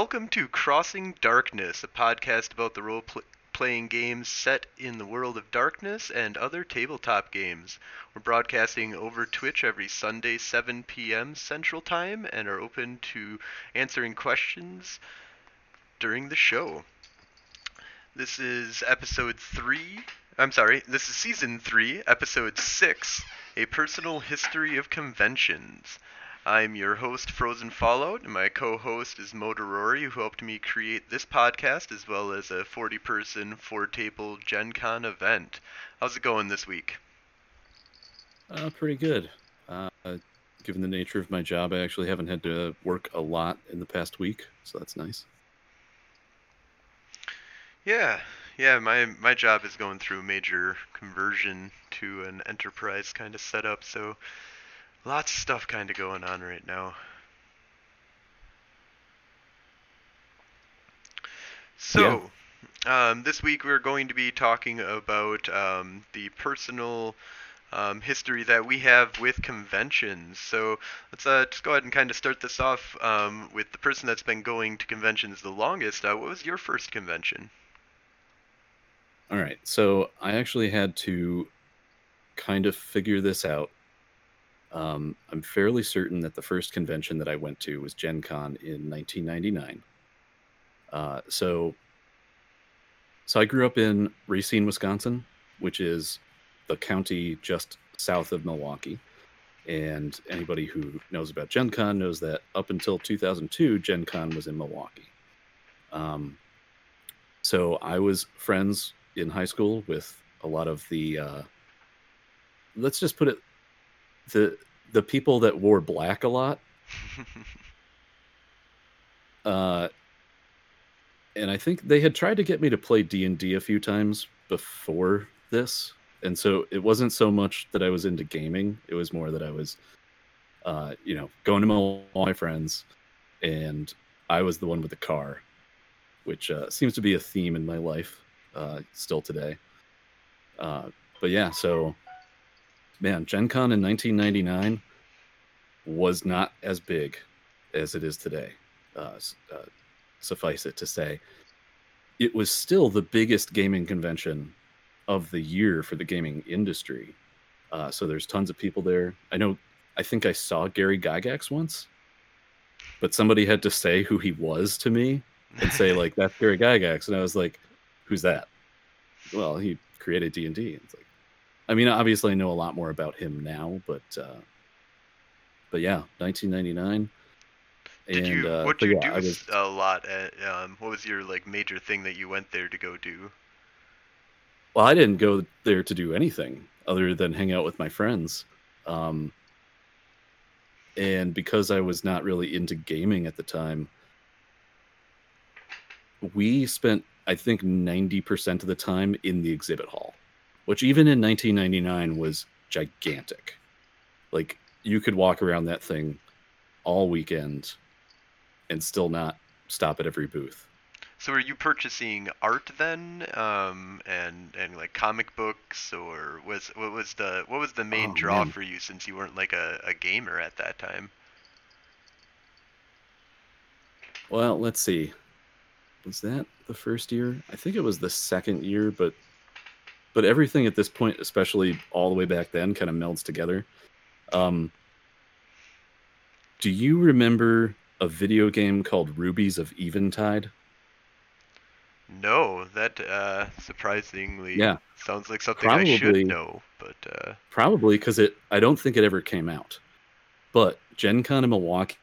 Welcome to Crossing Darkness, a podcast about the role pl- playing games set in the world of darkness and other tabletop games. We're broadcasting over Twitch every Sunday, 7 p.m. Central Time, and are open to answering questions during the show. This is episode 3. I'm sorry, this is season 3, episode 6 A Personal History of Conventions. I'm your host, Frozen Fallout, and my co host is Motorori, who helped me create this podcast as well as a 40 person, four table Gen Con event. How's it going this week? Uh, pretty good. Uh, given the nature of my job, I actually haven't had to work a lot in the past week, so that's nice. Yeah, yeah. My my job is going through a major conversion to an enterprise kind of setup, so Lots of stuff kind of going on right now. So, yeah. um, this week we're going to be talking about um, the personal um, history that we have with conventions. So let's uh, just go ahead and kind of start this off um, with the person that's been going to conventions the longest. Uh, what was your first convention? All right, so I actually had to kind of figure this out um, I'm fairly certain that the first convention that I went to was Gen Con in 1999. Uh, so, so I grew up in Racine, Wisconsin, which is the county just south of Milwaukee. And anybody who knows about Gen Con knows that up until 2002, Gen Con was in Milwaukee. Um, so I was friends in high school with a lot of the, uh, let's just put it the the people that wore black a lot. uh, and I think they had tried to get me to play D and D a few times before this, and so it wasn't so much that I was into gaming; it was more that I was, uh, you know, going to all my friends, and I was the one with the car, which uh, seems to be a theme in my life uh, still today. Uh, but yeah, so man, Gen Con in 1999 was not as big as it is today. Uh, uh, suffice it to say, it was still the biggest gaming convention of the year for the gaming industry. Uh, so there's tons of people there. I know, I think I saw Gary Gygax once, but somebody had to say who he was to me and say like that's Gary Gygax, and I was like, who's that? Well, he created D and D. It's like, I mean, obviously, I know a lot more about him now, but uh, but yeah, 1999. Did and, you? Uh, what did you yeah, do was, a lot? At, um, what was your like major thing that you went there to go do? Well, I didn't go there to do anything other than hang out with my friends. Um, and because I was not really into gaming at the time, we spent I think 90% of the time in the exhibit hall which even in 1999 was gigantic. Like you could walk around that thing all weekend and still not stop at every booth. So are you purchasing art then, um, and and like comic books, or was what was the what was the main oh, draw man. for you since you weren't like a, a gamer at that time? Well, let's see. Was that the first year? I think it was the second year, but but everything at this point, especially all the way back then, kind of melds together. Um, do you remember a video game called Rubies of Eventide? No, that uh, surprisingly yeah. sounds like something probably, I should know, but uh... probably because it. I don't think it ever came out. But Gen Con in Milwaukee,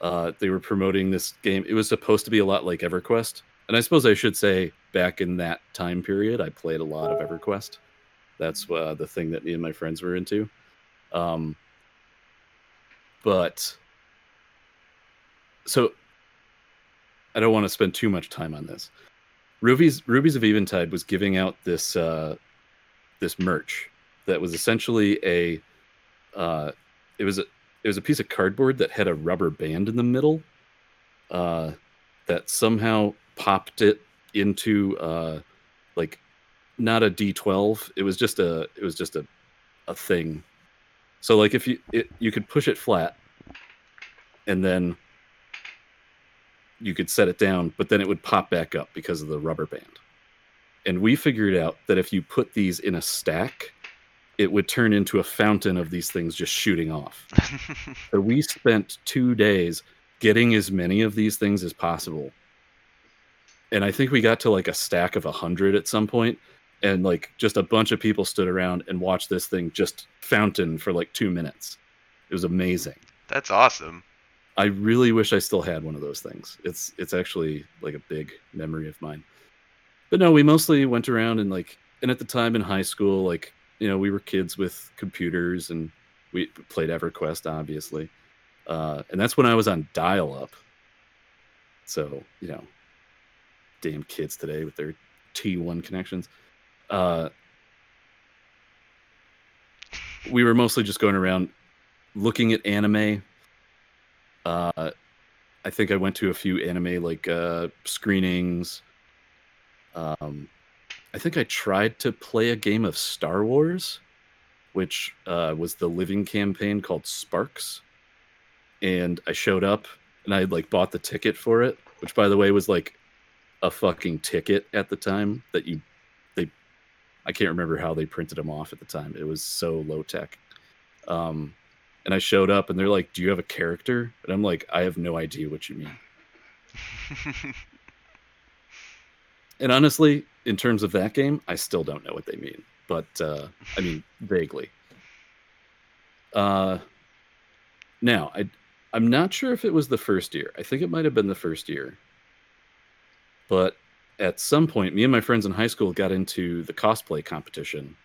uh, they were promoting this game. It was supposed to be a lot like EverQuest, and I suppose I should say back in that time period, I played a lot of EverQuest. That's uh, the thing that me and my friends were into. Um, but so I don't want to spend too much time on this. Ruby's Rubies of Eventide was giving out this uh, this merch that was essentially a uh, it was a it was a piece of cardboard that had a rubber band in the middle uh, that somehow popped it into uh like not a d12 it was just a it was just a a thing so like if you it, you could push it flat and then you could set it down, but then it would pop back up because of the rubber band. And we figured out that if you put these in a stack, it would turn into a fountain of these things just shooting off. so we spent two days getting as many of these things as possible. And I think we got to like a stack of a hundred at some point, and like just a bunch of people stood around and watched this thing just fountain for like two minutes. It was amazing. That's awesome. I really wish I still had one of those things. It's it's actually like a big memory of mine. But no, we mostly went around and like and at the time in high school, like, you know, we were kids with computers and we played EverQuest, obviously. Uh, and that's when I was on dial up. So, you know, damn kids today with their T1 connections. Uh, we were mostly just going around looking at anime. Uh, I think I went to a few anime like uh, screenings. Um, I think I tried to play a game of Star Wars, which uh, was the living campaign called Sparks, and I showed up and I had like bought the ticket for it, which by the way was like a fucking ticket at the time that you they I can't remember how they printed them off at the time. It was so low tech. Um, and I showed up and they're like, "Do you have a character?" And I'm like, "I have no idea what you mean." and honestly, in terms of that game, I still don't know what they mean. But uh, I mean, vaguely. Uh, now I I'm not sure if it was the first year. I think it might have been the first year. But at some point, me and my friends in high school got into the cosplay competition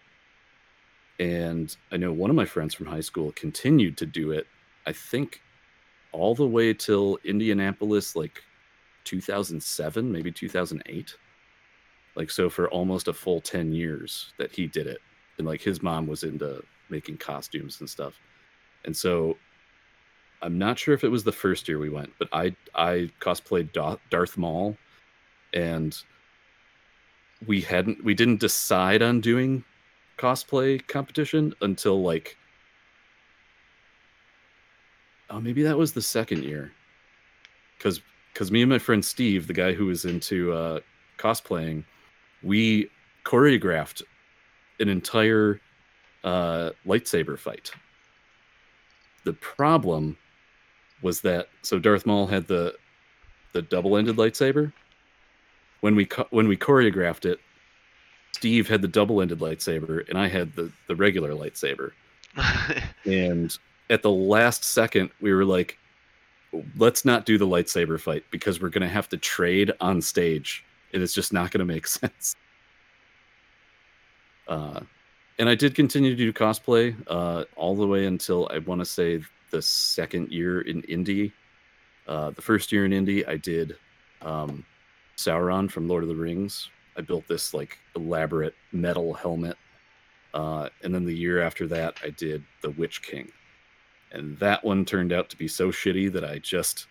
and I know one of my friends from high school continued to do it, I think all the way till Indianapolis, like 2007, maybe 2008. Like, so for almost a full 10 years that he did it. And like his mom was into making costumes and stuff. And so I'm not sure if it was the first year we went, but I I cosplayed Darth Maul, and we hadn't we didn't decide on doing cosplay competition until like oh maybe that was the second year. Because because me and my friend steve the guy who was into uh, cosplaying we choreographed an entire uh, lightsaber fight. The problem was that so darth maul had the the double-ended lightsaber when we when we choreographed it Steve had the double-ended lightsaber, and I had the the regular lightsaber. and at the last second, we were like, "Let's not do the lightsaber fight because we're going to have to trade on stage, and it's just not going to make sense." Uh, and I did continue to do cosplay uh, all the way until I want to say the second year in Indy. Uh, the first year in Indy, I did um, Sauron from Lord of the Rings, I built this like elaborate metal helmet. Uh, and then the year after that, I did the Witch King. And that one turned out to be so shitty that I just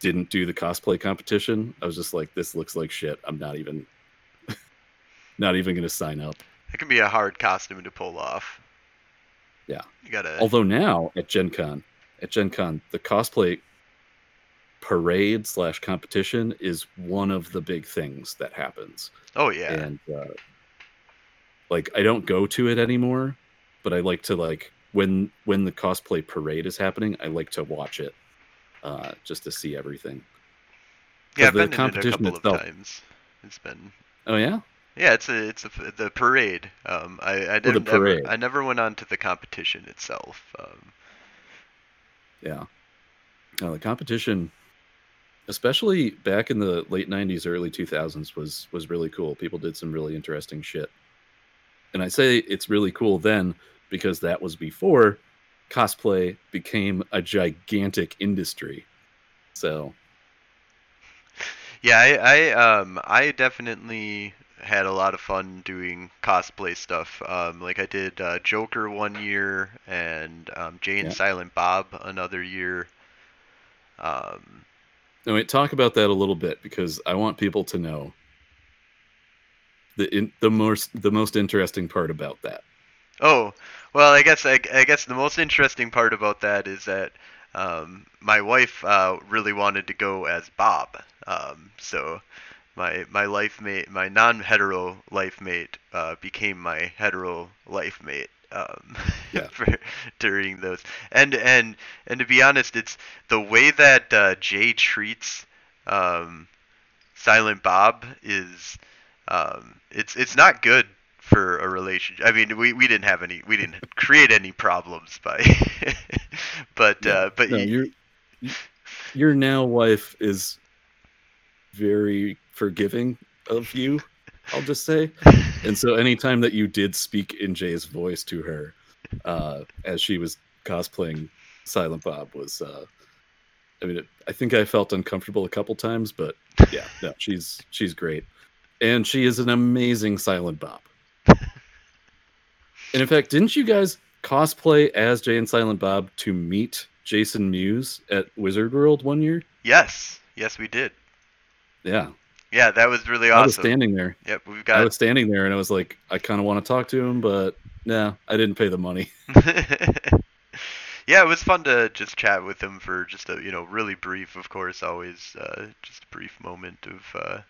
didn't do the cosplay competition. I was just like, this looks like shit. I'm not even not even gonna sign up. It can be a hard costume to pull off. Yeah. You gotta Although now at Gen Con, at Gen Con, the cosplay parade slash competition is one of the big things that happens. Oh yeah. And uh, like I don't go to it anymore, but I like to like when when the cosplay parade is happening, I like to watch it uh, just to see everything. Yeah, I've been competition it a couple itself, of times. It's been. Oh yeah. Yeah, it's a it's a the parade. Um, I I didn't oh, never I never went on to the competition itself. Um, yeah. Now the competition especially back in the late 90s early 2000s was was really cool. People did some really interesting shit. And i say it's really cool then because that was before cosplay became a gigantic industry. So. Yeah i i um i definitely had a lot of fun doing cosplay stuff. Um like i did uh, joker one year and um, jay and yeah. silent bob another year. Um now, wait, talk about that a little bit because I want people to know the in, the most the most interesting part about that. Oh, well, I guess I, I guess the most interesting part about that is that um, my wife uh, really wanted to go as Bob. Um, so my my life mate, my non-hetero life mate, uh, became my hetero life mate. Um, Yeah. for, during those, and and and to be honest, it's the way that uh, Jay treats um, Silent Bob is um, it's it's not good for a relationship. I mean, we, we didn't have any, we didn't create any problems by, but uh, but no, your your now wife is very forgiving of you. I'll just say, and so anytime that you did speak in Jay's voice to her, uh, as she was cosplaying Silent Bob, was uh, I mean, it, I think I felt uncomfortable a couple times, but yeah, no, she's she's great, and she is an amazing Silent Bob. And in fact, didn't you guys cosplay as Jay and Silent Bob to meet Jason Mewes at Wizard World one year? yes, yes, we did. Yeah, Yeah, that was really awesome. I was standing there. Yep, we've got. I was standing there, and I was like, I kind of want to talk to him, but nah, I didn't pay the money. yeah, it was fun to just chat with him for just a you know really brief, of course, always uh, just a brief moment of. Uh,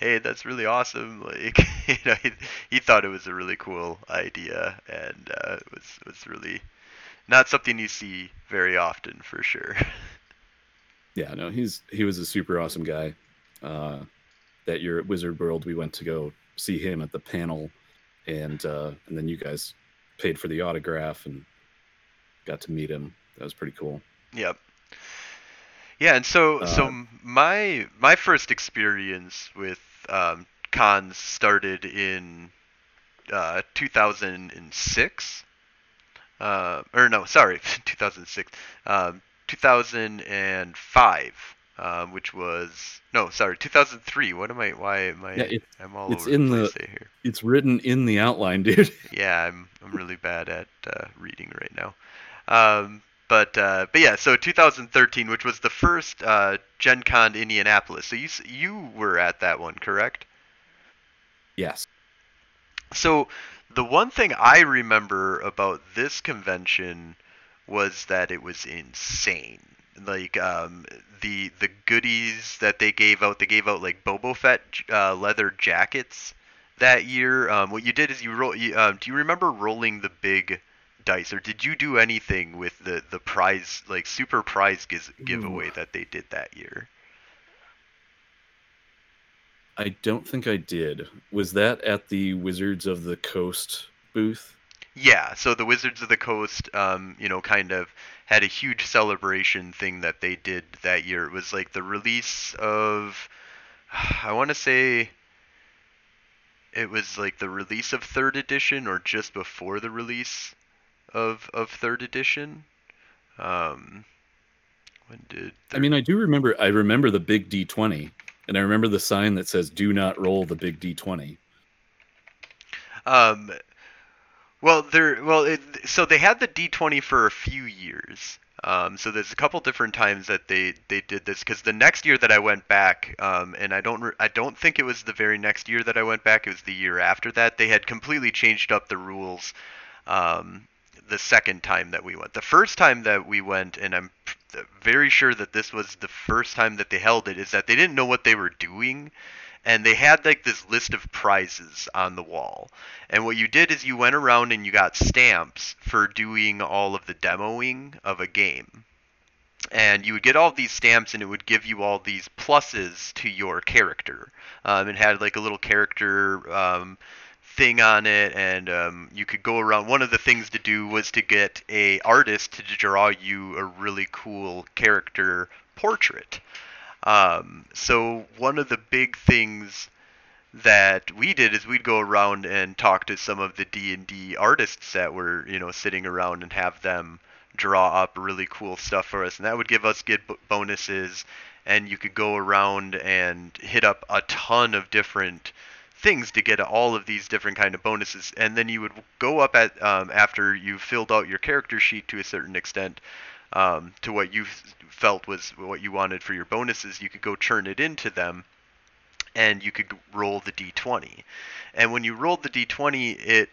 Hey, that's really awesome! Like, you know, he, he thought it was a really cool idea, and uh, it was was really not something you see very often, for sure. Yeah, no, he's he was a super awesome guy. Uh, that year at Wizard World, we went to go see him at the panel, and uh, and then you guys paid for the autograph and got to meet him. That was pretty cool. Yep. Yeah, and so so Uh, m- my my first experience with um, cons started in uh, 2006. Uh, or no, sorry, 2006. Um, 2005, um, which was no, sorry, 2003. What am I? Why am I? Yeah, it- I'm all it's over in the the- here. It's written in the outline, dude. Yeah, I'm I'm really bad at uh, reading right now. Um, but uh, but yeah, so 2013, which was the first uh, Gen Con Indianapolis. So you you were at that one, correct? yes. So the one thing I remember about this convention was that it was insane. Like um, the the goodies that they gave out, they gave out like Boba Fett uh, leather jackets that year. Um, what you did is you roll. You, um, do you remember rolling the big dice, or did you do anything with the the prize like super prize giz- giveaway that they did that year? I don't think I did. Was that at the Wizards of the Coast booth? Yeah, so the Wizards of the Coast, um, you know, kind of had a huge celebration thing that they did that year. It was like the release of, I want to say, it was like the release of third edition or just before the release of of third edition. Um, when did? I mean, I do remember. I remember the big D twenty, and I remember the sign that says "Do not roll the big D 20 Um, well, there. Well, it, so they had the D20 for a few years. Um, so there's a couple different times that they they did this because the next year that I went back, um, and I don't re- I don't think it was the very next year that I went back. It was the year after that. They had completely changed up the rules. Um, the second time that we went. The first time that we went, and I'm very sure that this was the first time that they held it, is that they didn't know what they were doing and they had like this list of prizes on the wall. And what you did is you went around and you got stamps for doing all of the demoing of a game. And you would get all these stamps, and it would give you all these pluses to your character. Um, it had like a little character um, thing on it, and um, you could go around. One of the things to do was to get a artist to draw you a really cool character portrait. Um, so one of the big things that we did is we'd go around and talk to some of the D&D artists that were, you know, sitting around and have them draw up really cool stuff for us. And that would give us good bonuses. And you could go around and hit up a ton of different things to get all of these different kind of bonuses. And then you would go up at um, after you filled out your character sheet to a certain extent um, to what you felt was what you wanted for your bonuses you could go turn it into them and you could roll the d20 and when you rolled the d20 it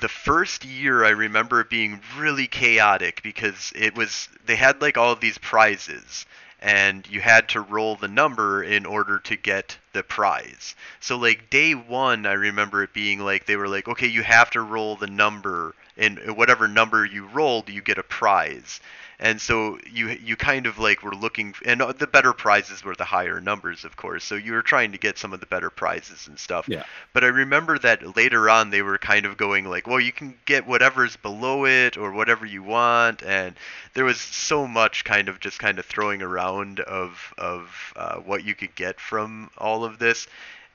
the first year I remember it being really chaotic because it was they had like all of these prizes and you had to roll the number in order to get the prize. So like day 1 I remember it being like they were like okay you have to roll the number and whatever number you rolled you get a prize and so you you kind of like were looking and the better prizes were the higher numbers of course. So you were trying to get some of the better prizes and stuff. Yeah. but i remember that later on they were kind of going like well you can get whatever's below it or whatever you want. And there was so much kind of just kind of throwing around of of uh, what you could get from all of this.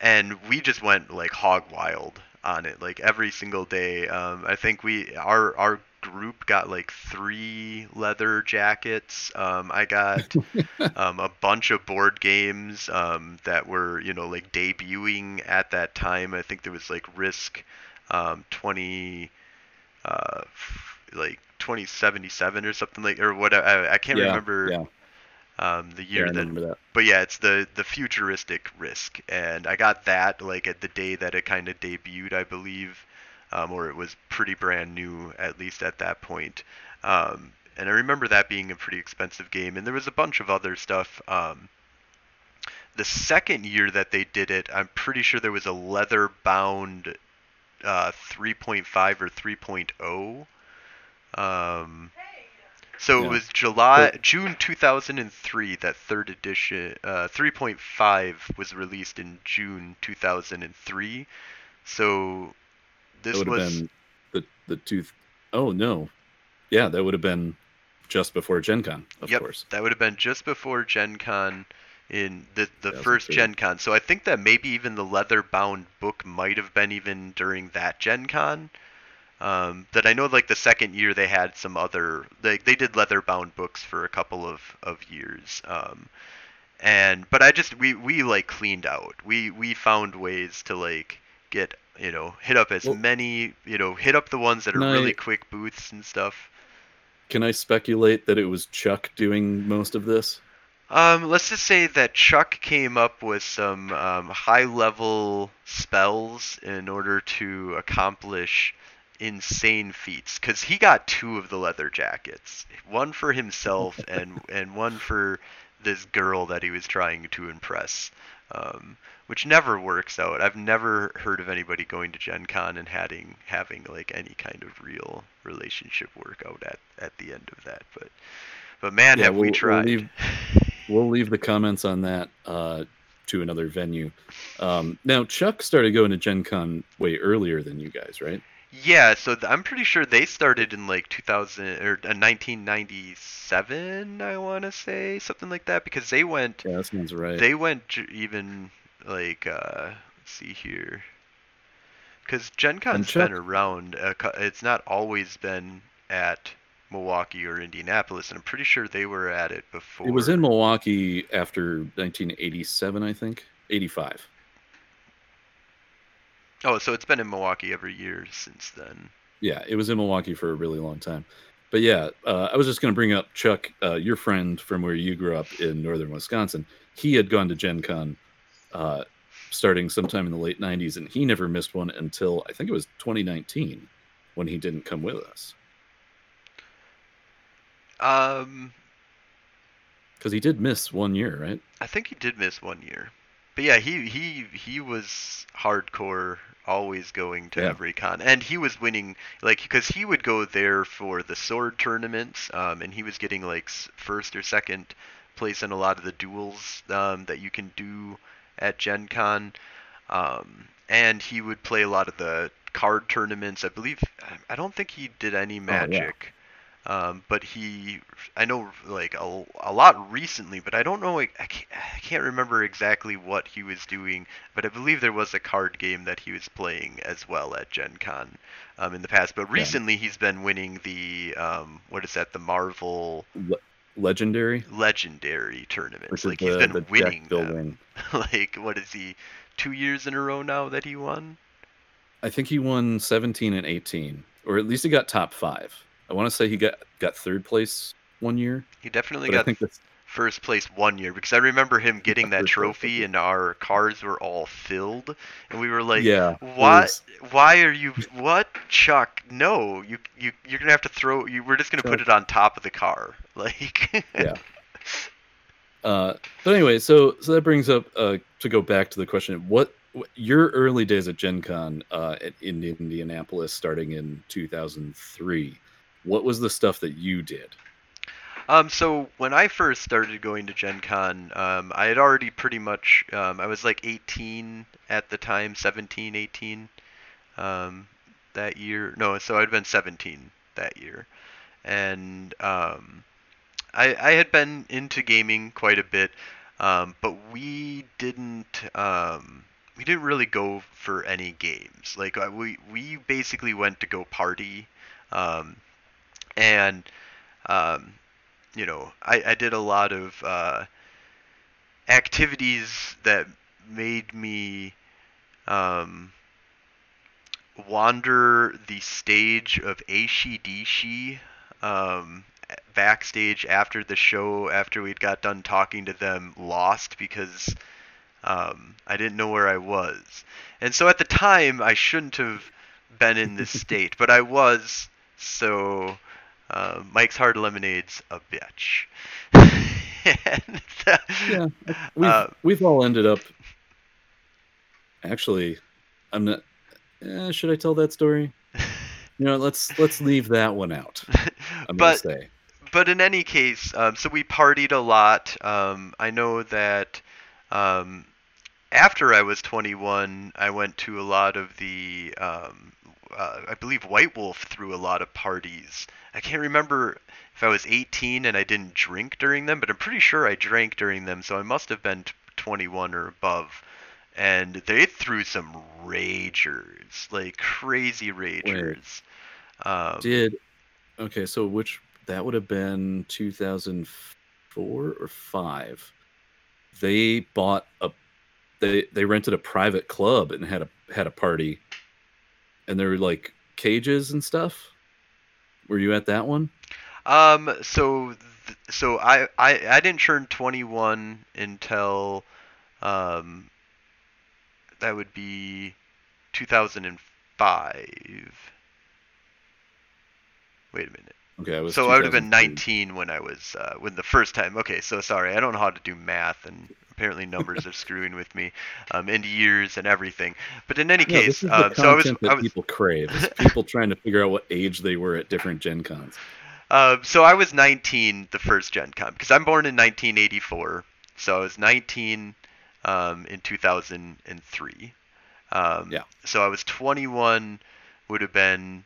And we just went like hog wild on it. Like every single day um, i think we our our group got like three leather jackets. Um, i got um, a bunch of board games um, that were you know like debuting at that time. I think there was like risk um, 20 uh, f- like 2077 or something like or what i, I can't yeah, remember Yeah, um, the year I that that. but yeah, it's the the futuristic Risk, and I got that like at the day that it kind of debuted, I believe, um, or it was pretty brand new at least at that point. Um, and I remember that being a pretty expensive game, and there was a bunch of other stuff. Um, the second year that they did it, I'm pretty sure there was a leather bound uh, 3.5 or 3.0. Um, so Yeah. it was July, So- June 2003 that third edition, uh, 3.5 was released in June 2003. So this would have was been the the two. Oh no, yeah, that would have been just before Gen Con, of Yep, course. that would have been just before Gen Con in the the first 2003. Gen Con. So I think that maybe even the leather bound book might have been even during that Gen Con. Um, that I know like the second year they had some other like they did leather bound books for a couple of, of years. Um, and but I just we, we like cleaned out. We we found ways to like get you know hit up as Well- many you know hit up the ones that are Can I- really quick booths and stuff. Can I speculate that it was Chuck doing most of this? Um, let's just say that Chuck came up with some um, high-level spells in order to accomplish insane feats. Because he got two of the leather jackets, one for himself and and one for this girl that he was trying to impress. Um, which never works out. I've never heard of anybody going to Gen Con and having having like any kind of real relationship work out at, at the end of that. But but man, Yeah, have we we'll- we'll tried. leave- We'll leave the comments on that uh, to another venue. Um, now, Chuck started going to Gen Con way earlier than you guys, right? Yeah, so th- I'm pretty sure they started in like 2000 or uh, 1997, I want to say something like that, because they went Yeah, that sounds right. they went j- even like uh, let's see here, because Gen Con's been around. A, it's not always been at Milwaukee or Indianapolis, and I'm pretty sure they were at it before. It was in Milwaukee after 1987, I think. 85. Oh, so it's been in Milwaukee every year since then. Yeah, it was in Milwaukee for a really long time. But yeah, uh, I was just going to bring up Chuck, uh, your friend from where you grew up in northern Wisconsin. He had gone to Gen Con uh, starting sometime in the late 90s, and he never missed one until I think it was 2019 when he didn't come with us. Um, Because he did miss one year, right? I think he did miss one year. But yeah, he he he was hardcore, always going to Yeah. every con, and he was winning like because he would go there for the sword tournaments, um, and he was getting like first or second place in a lot of the duels um, that you can do at Gen Con, um, and he would play a lot of the card tournaments. I believe I don't think he did any magic. Um, but he, I know like a, a lot recently, but I don't know, I can't, I can't remember exactly what he was doing, but I believe there was a card game that he was playing as well at Gen Con um, in the past. But recently he's been winning the, um, what is that, the Marvel legendary, Legendary tournaments. which Like is he's the, been the winning them. building. like, what is he, two years in a row now that he won? I think he won 17 and 18, or at least he got top five. I want to say he got got third place one year, He definitely but I got think that's first place one year because I remember him getting that trophy and our cars were all filled and we were like yeah. what why are you what Chuck no you you you're going to have to throw you we're just going to put it on top of the car like Yeah. Uh, but anyway, so so that brings up uh, to go back to the question: what, what your early days at Gen Con uh, at, in Indianapolis, starting in 2003? What was the stuff that you did? Um, so when I first started going to Gen Con, um, I had already pretty much, um, I was like 18 at the time, 17, 18, um, that year. No, so I'd been 17 that year. And, um, I, I had been into gaming quite a bit, um, but we didn't, um, we didn't really go for any games. Like, uh, we, we basically went to go party, um, and, um, you know, I, I did a lot of uh, activities that made me um, wander the stage of Aishi um, backstage after the show, after we'd got done talking to them, lost because um, I didn't know where I was. And so at the time, I shouldn't have been in this state, but I was, so uh, Mike's Hard Lemonade's a bitch. and, uh, Yeah, we've Uh, we've all ended up. Actually, I'm not. Eh, should I tell that story? You know, let's let's leave that one out. I'm but gonna say. but in any case, um, so we partied a lot. Um, I know that um, after I was 21, I went to a lot of the. Um, uh, I believe White Wolf threw a lot of parties. I can't remember if I was 18 and I didn't drink during them, but I'm pretty sure I drank during them, so I must have been 21 or above. And they threw some ragers, like crazy ragers. Um, Did okay? So which that would have been 2004 or five. They bought a. They they rented a private club and had a had a party. And there were like cages and stuff. Were you at that one? Um. So, th- so I, I, I didn't turn 21 until, um, that would be 2005. Wait a minute. Okay, I was. So I would have been 19 when I was, uh, when the first time. Okay, so sorry, I don't know how to do math, and apparently numbers are screwing with me, um, and years and everything. But in any Yeah, case, this is the um, so I was, I was, people crave. people trying to figure out what age they were at different Gen Cons. Uh, so I was 19 the first Gen Con because I'm born in 1984. So I was 19 um, in 2003. Um, Yeah. So I was 21 would have been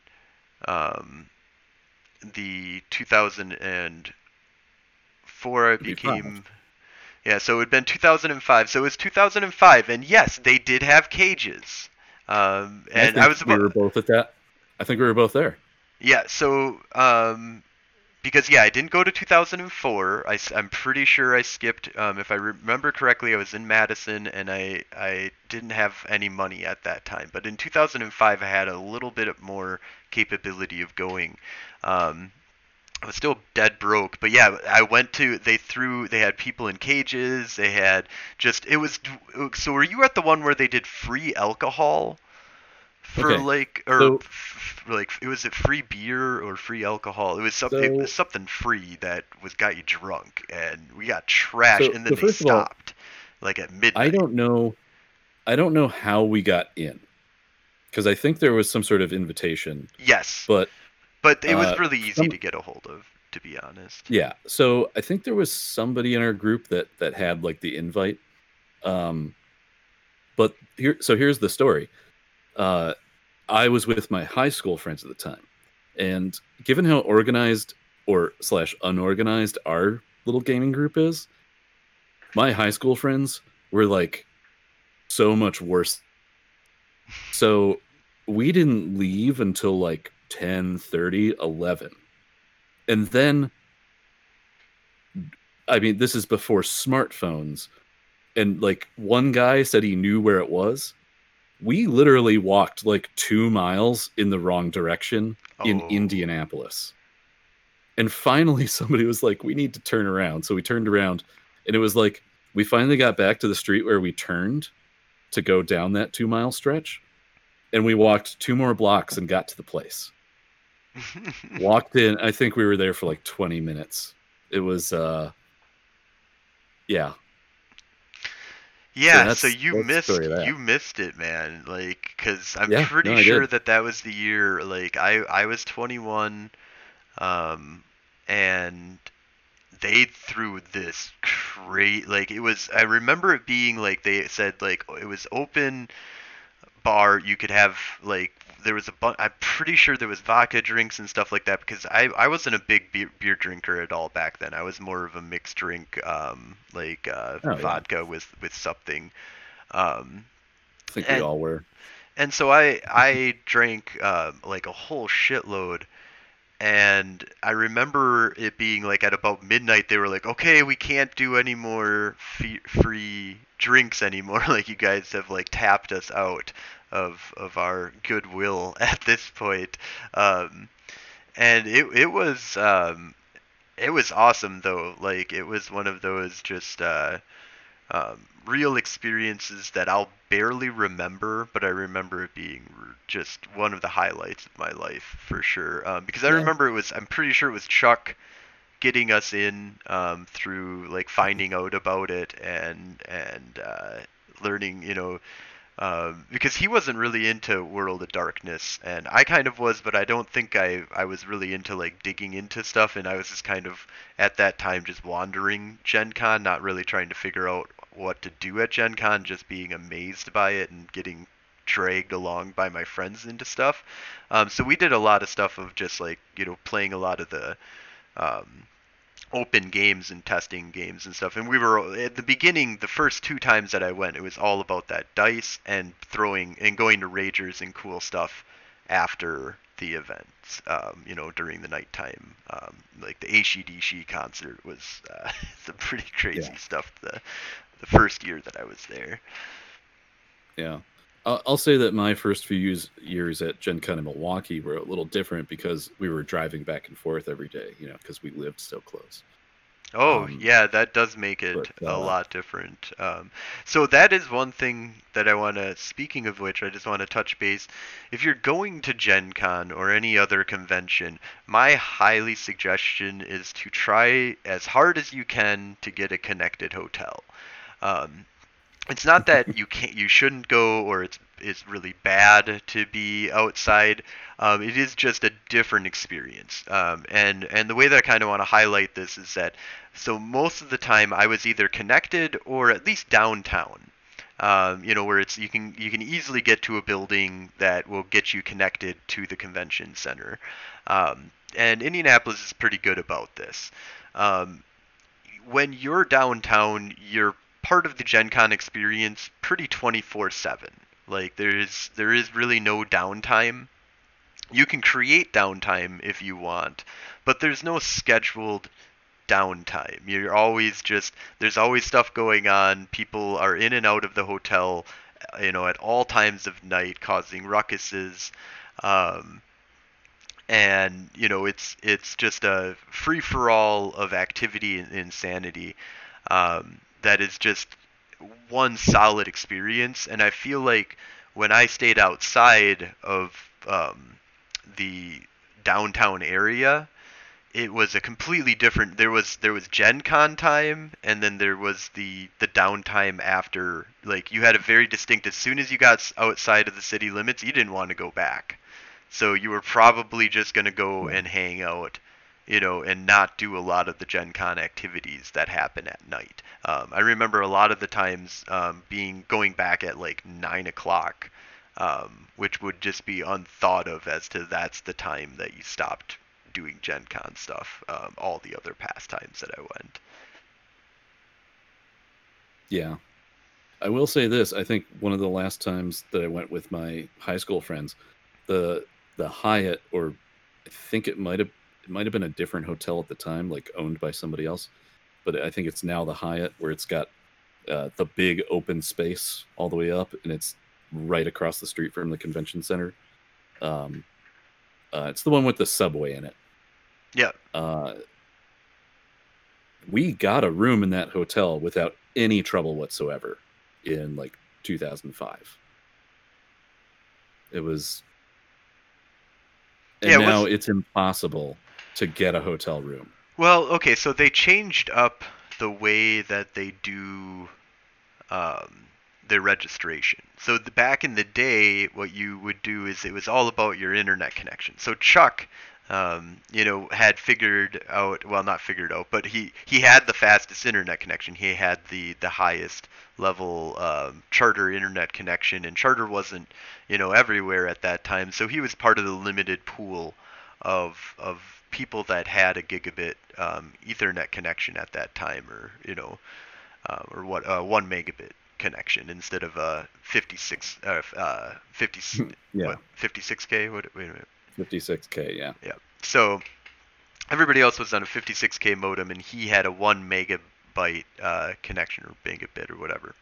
um, the 2004 I Would be five. became. Yeah, so it have been 2005. So it was 2005, and yes, they did have cages. Um, and I, think was we were both at that. I think we were both there. yeah, so um, because yeah, I didn't go to 2004. I, am pretty sure I skipped. Um, if I remember correctly, I was in Madison and I I didn't have any money at that time. But in 2005, I had a little bit more capability of going. Um, I was still dead broke, but yeah, I went to. They threw. They had people in cages. They had just. It was. So were you at the one where they did free alcohol? For Okay, like, or so- f- like, it was it free beer or free alcohol? It was something. it So- was something free that was got you drunk, and we got trashed, So- and then they of all, stopped, like at midnight. I don't know. I don't know how we got in, because I think there was some sort of invitation. Yes, But but it was uh, really easy some- to get a hold of, to be honest. yeah, so I think there was somebody in our group that that had like the invite. Um, but here, so here's the story. Uh, I was with my high school friends at the time, and given how organized or slash unorganized our little gaming group is, my high school friends were like so much worse. So we didn't leave until like 10 30 11 and then i mean this is before smartphones and like one guy said he knew where it was we literally walked like two miles in the wrong direction in Oh. indianapolis And finally, somebody was like, "We need to turn around." So we turned around, and it was like we finally got back to the street where we turned to go down that two mile stretch, and we walked two more blocks and got to the place. Walked in. I think we were there for like twenty minutes. It was, uh yeah, yeah, so, so you missed you missed it, man. Like, cause I'm yeah, pretty no, sure did. that that was the year. Like, I I was 21, um, and they threw this great. Like, it was. I remember it being like they said like it was open bar. You could have like there was a bunch. I'm pretty sure there was vodka drinks and stuff like that because I I wasn't a big beer, beer drinker at all back then. I was more of a mixed drink, um, like uh, oh, vodka yeah. with with something. Um, I think and, we all were. And so I I drank uh, like a whole shitload, and I remember it being like at about midnight they were like, okay, we can't do any more fee- free drinks anymore. like you guys have like tapped us out of of our goodwill at this point. Um, and it it was um, it was awesome though. Like it was one of those just uh, um, real experiences that I'll barely remember, but I remember it being just one of the highlights of my life for sure. Um, because I yeah. remember it was I'm pretty sure it was Chuck getting us in um, through like finding out about it and and uh, learning you know um, because he wasn't really into World of Darkness, and I kind of was, but I don't think I I was really into like digging into stuff, and I was just kind of at that time just wandering Gen Con, not really trying to figure out what to do at Gen Con, just being amazed by it and getting dragged along by my friends into stuff. Um, so we did a lot of stuff of just like you know playing a lot of the um, open games and testing games and stuff. And we were at the beginning, the first two times that I went, it was all about that dice and throwing and going to ragers and cool stuff after the events. Um, you know, during the nighttime, um, like the ACDC concert was uh, some pretty crazy yeah. stuff. The the first year that I was there. Yeah. I'll say that my first few years, years at Gen Con in Milwaukee were a little different because we were driving back and forth every day, you know, because we lived so close. Oh, um, yeah, that does make it but, uh, a lot different. Um, so that is one thing that I want to, speaking of which, I just want to touch base. If you're going to Gen Con or any other convention, my highly suggestion is to try as hard as you can to get a connected hotel. Um, it's not that you can't you shouldn't go or it's it's really bad to be outside. Um, it is just a different experience. Um, and and the way that i kind of want to highlight this is that so most of the time i was either connected or at least downtown. Um, you know where it's you can you can easily get to a building that will get you connected to the convention center. Um, and indianapolis is pretty good about this. Um, when you're downtown you're part of the Gen Con experience pretty 24/7. Like there's there is really no downtime. You can create downtime if you want, but there's no scheduled downtime. You're always just there's always stuff going on. People are in and out of the hotel, you know, at all times of night, causing ruckuses. Um, and you know it's it's just a free for all of activity and insanity. Um, that is just one solid experience. And I feel like when I stayed outside of um, the downtown area, it was a completely different. There was there was Gen Con time, and then there was the the downtime after. Like you had a very distinct. As soon as you got outside of the city limits, you didn't want to go back. So you were probably just gonna go and hang out you know, and not do a lot of the Gen Con activities that happen at night. Um, I remember a lot of the times um, being going back at like nine o'clock, um, which would just be unthought of as to that's the time that you stopped doing Gen Con stuff. Um, all the other pastimes that I went. Yeah, I will say this. I think one of the last times that I went with my high school friends, the the Hyatt, or I think it might have it might have been a different hotel at the time, like owned by somebody else, but I think it's now the Hyatt where it's got uh, the big open space all the way up, and it's right across the street from the convention center. Um, uh, it's the one with the subway in it. Yeah. Uh, we got a room in that hotel without any trouble whatsoever in like 2005. It was, and Yeah, it now was- it's impossible to get a hotel room. Well, okay, so they changed up the way that they do um, their registration. So the, back in the day, what you would do is it was all about your internet connection. So Chuck, um, you know, had figured out well, not figured out, but he he had the fastest internet connection. He had the the highest level um, charter internet connection, and charter wasn't you know everywhere at that time. So he was part of the limited pool of of people that had a gigabit um, Ethernet connection at that time, or you know, uh, or what uh, one megabit connection instead of a 56 uh, uh 50 Yeah, what 56k what wait a minute. 56k. Yeah, yeah. So everybody else was on a 56k modem and he had a 1 megabyte uh, connection or megabit or whatever.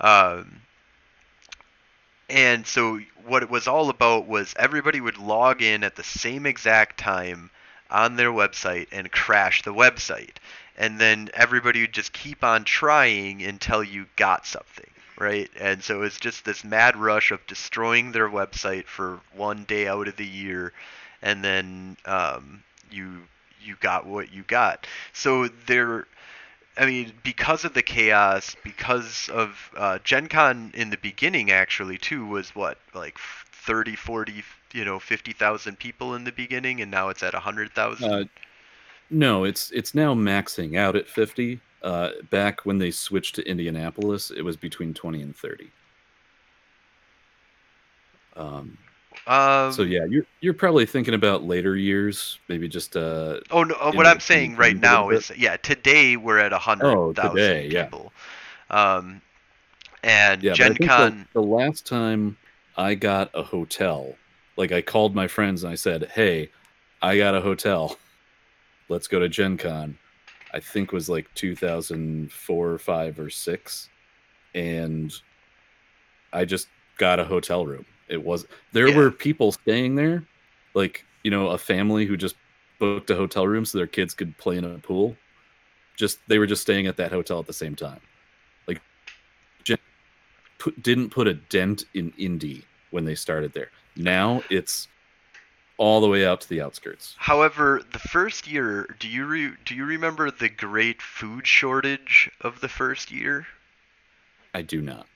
Um, and so what it was all about was everybody would log in at the same exact time on their website and crash the website. And then everybody would just keep on trying until you got something, right? And so it's just this mad rush of destroying their website for one day out of the year, and then um, you you got what you got. So there, I mean, because of the chaos, because of uh, Gen Con in the beginning, actually, too, was what, like 30, 40, you know, 50,000 people in the beginning, and now it's at 100,000? Uh, no, it's it's now maxing out at 50. Uh, back when they switched to Indianapolis, it was between 20 and 30. Um, um, so yeah, you're you're probably thinking about later years, maybe just uh, Oh, no, uh, what I'm saying right a now is, yeah, today we're at 100,000 Oh, today, yeah. people. Um, and yeah. Gen think the- the last time I got a hotel, like I called my friends and I said, "Hey, I got a hotel. Let's go to Gen Con." I think was like 2004 or 5 or 6 and I just got a hotel room. It was there Yeah. were people staying there like, you know, a family who just booked a hotel room so their kids could play in a pool. Just they were just staying at that hotel at the same time. Like didn't put a dent in Indy when they started there. Now it's all the way out to the outskirts. However, the first year, do you re- do you remember the great food shortage of the first year? I do not.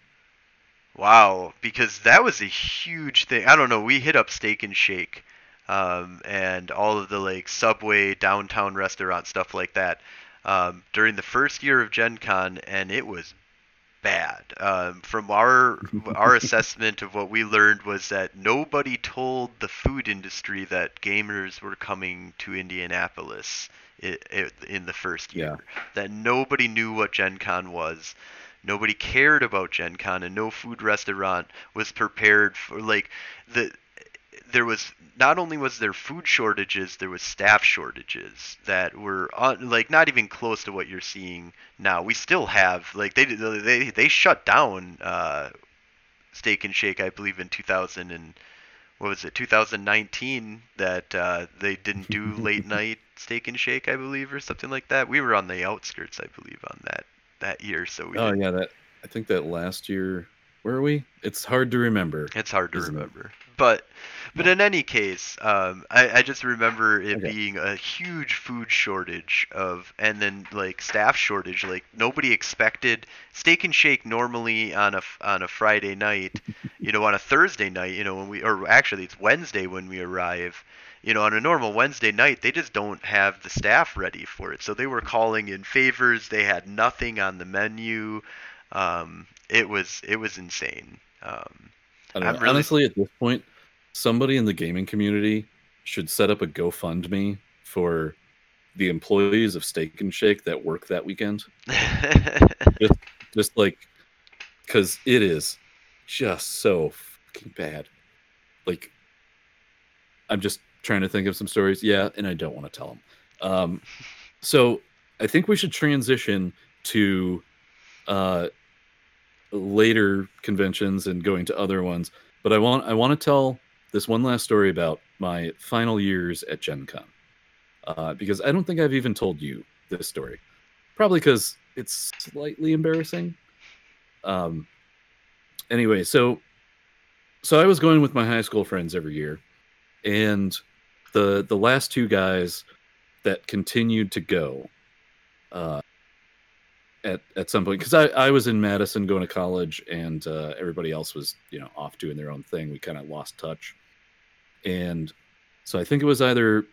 Wow, because that was a huge thing. I don't know. We hit up Steak and Shake, um, and all of the like Subway downtown restaurant stuff like that um, during the first year of Gen Con, and it was bad. Um, from our our assessment of what we learned was that nobody told the food industry that gamers were coming to Indianapolis i i in the first year. Yeah. That nobody knew what Gen Con was. Nobody cared about Gen Con, and no food restaurant was prepared for like the. There was not only was there food shortages, there was staff shortages that were un, like not even close to what you're seeing now. We still have like they they they shut down uh, Steak and Shake, I believe, in 2000 and what was it 2019 that uh, they didn't do late night Steak and Shake, I believe, or something like that. We were on the outskirts, I believe, on that that year, so we Oh didn't- yeah, that I think that last year where are we? It's hard to remember. It's hard to isn't it? But but in any case, um, I, I just remember it Okay. being a huge food shortage of and then like staff shortage. Like nobody expected Steak and Shake normally on a on a Friday night, you know, on a Thursday night, you know, when we or actually it's Wednesday when we arrive. You know, on a normal Wednesday night, they just don't have the staff ready for it. So they were calling in favors. They had nothing on the menu. Um, it was it was insane. Um, I don't I'm know. really- Honestly, at this point, somebody in the gaming community should set up a GoFundMe for the employees of Steak and Shake that work that weekend. Just like, because it is just so fucking bad. Like, I'm just trying to think of some stories. Yeah, and I don't want to tell them. Um, so I think we should transition to uh, later conventions and going to other ones. But I want I want to tell this one last story about my final years at Gen Con. uh, because I don't think I've even told you this story. Probably because it's slightly embarrassing. Um. Anyway, so so I was going with my high school friends every year, and the the last two guys that continued to go uh, at at some point because I, I was in Madison going to college and uh, everybody else was you know off doing their own thing. We kind of lost touch, and so I think it was either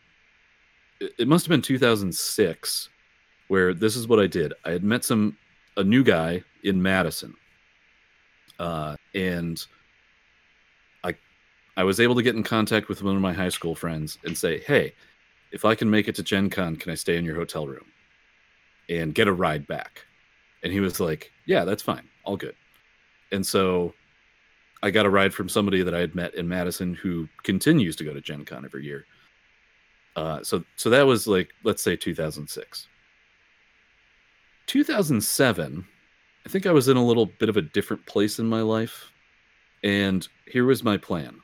it, must have been 2006 where this is what I did. I had met some a new guy in Madison, uh, and I I was able to get in contact with one of my high school friends and say, hey, if I can make it to Gen Con, can I stay in your hotel room and get a ride back? And he was like, yeah, that's fine, all good. And so I got a ride from somebody that I had met in Madison who continues to go to Gen Con every year. Uh, so so that was like let's say 2006. 2007, I think I was in a little bit of a different place in my life, and here was my plan.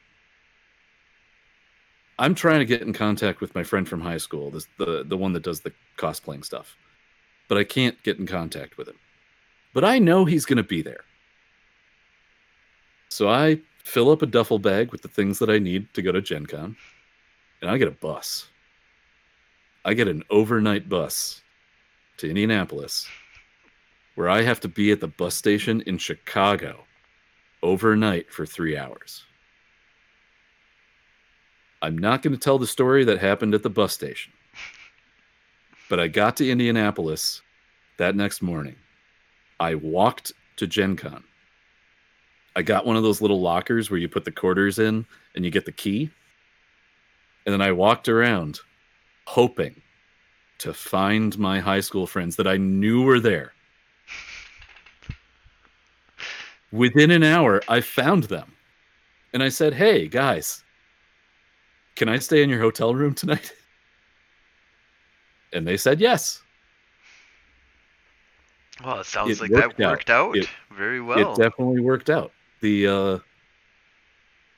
I'm trying to get in contact with my friend from high school, this, the the one that does the cosplaying stuff, but I can't get in contact with him. But I know he's going to be there. So I fill up a duffel bag with the things that I need to go to Gen Con, and I get a bus. I get an overnight bus to Indianapolis where I have to be at the bus station in Chicago overnight for three hours. I'm not going to tell the story that happened at the bus station, but I got to Indianapolis that next morning. I walked to Gen Con. I got one of those little lockers where you put the quarters in and you get the key. And then I walked around hoping to find my high school friends that I knew were there. Within an hour, I found them. And I said, Hey, guys, can I stay in your hotel room tonight? And they said yes. Well, it sounds it like worked that worked out, out it, very well. It definitely worked out. The uh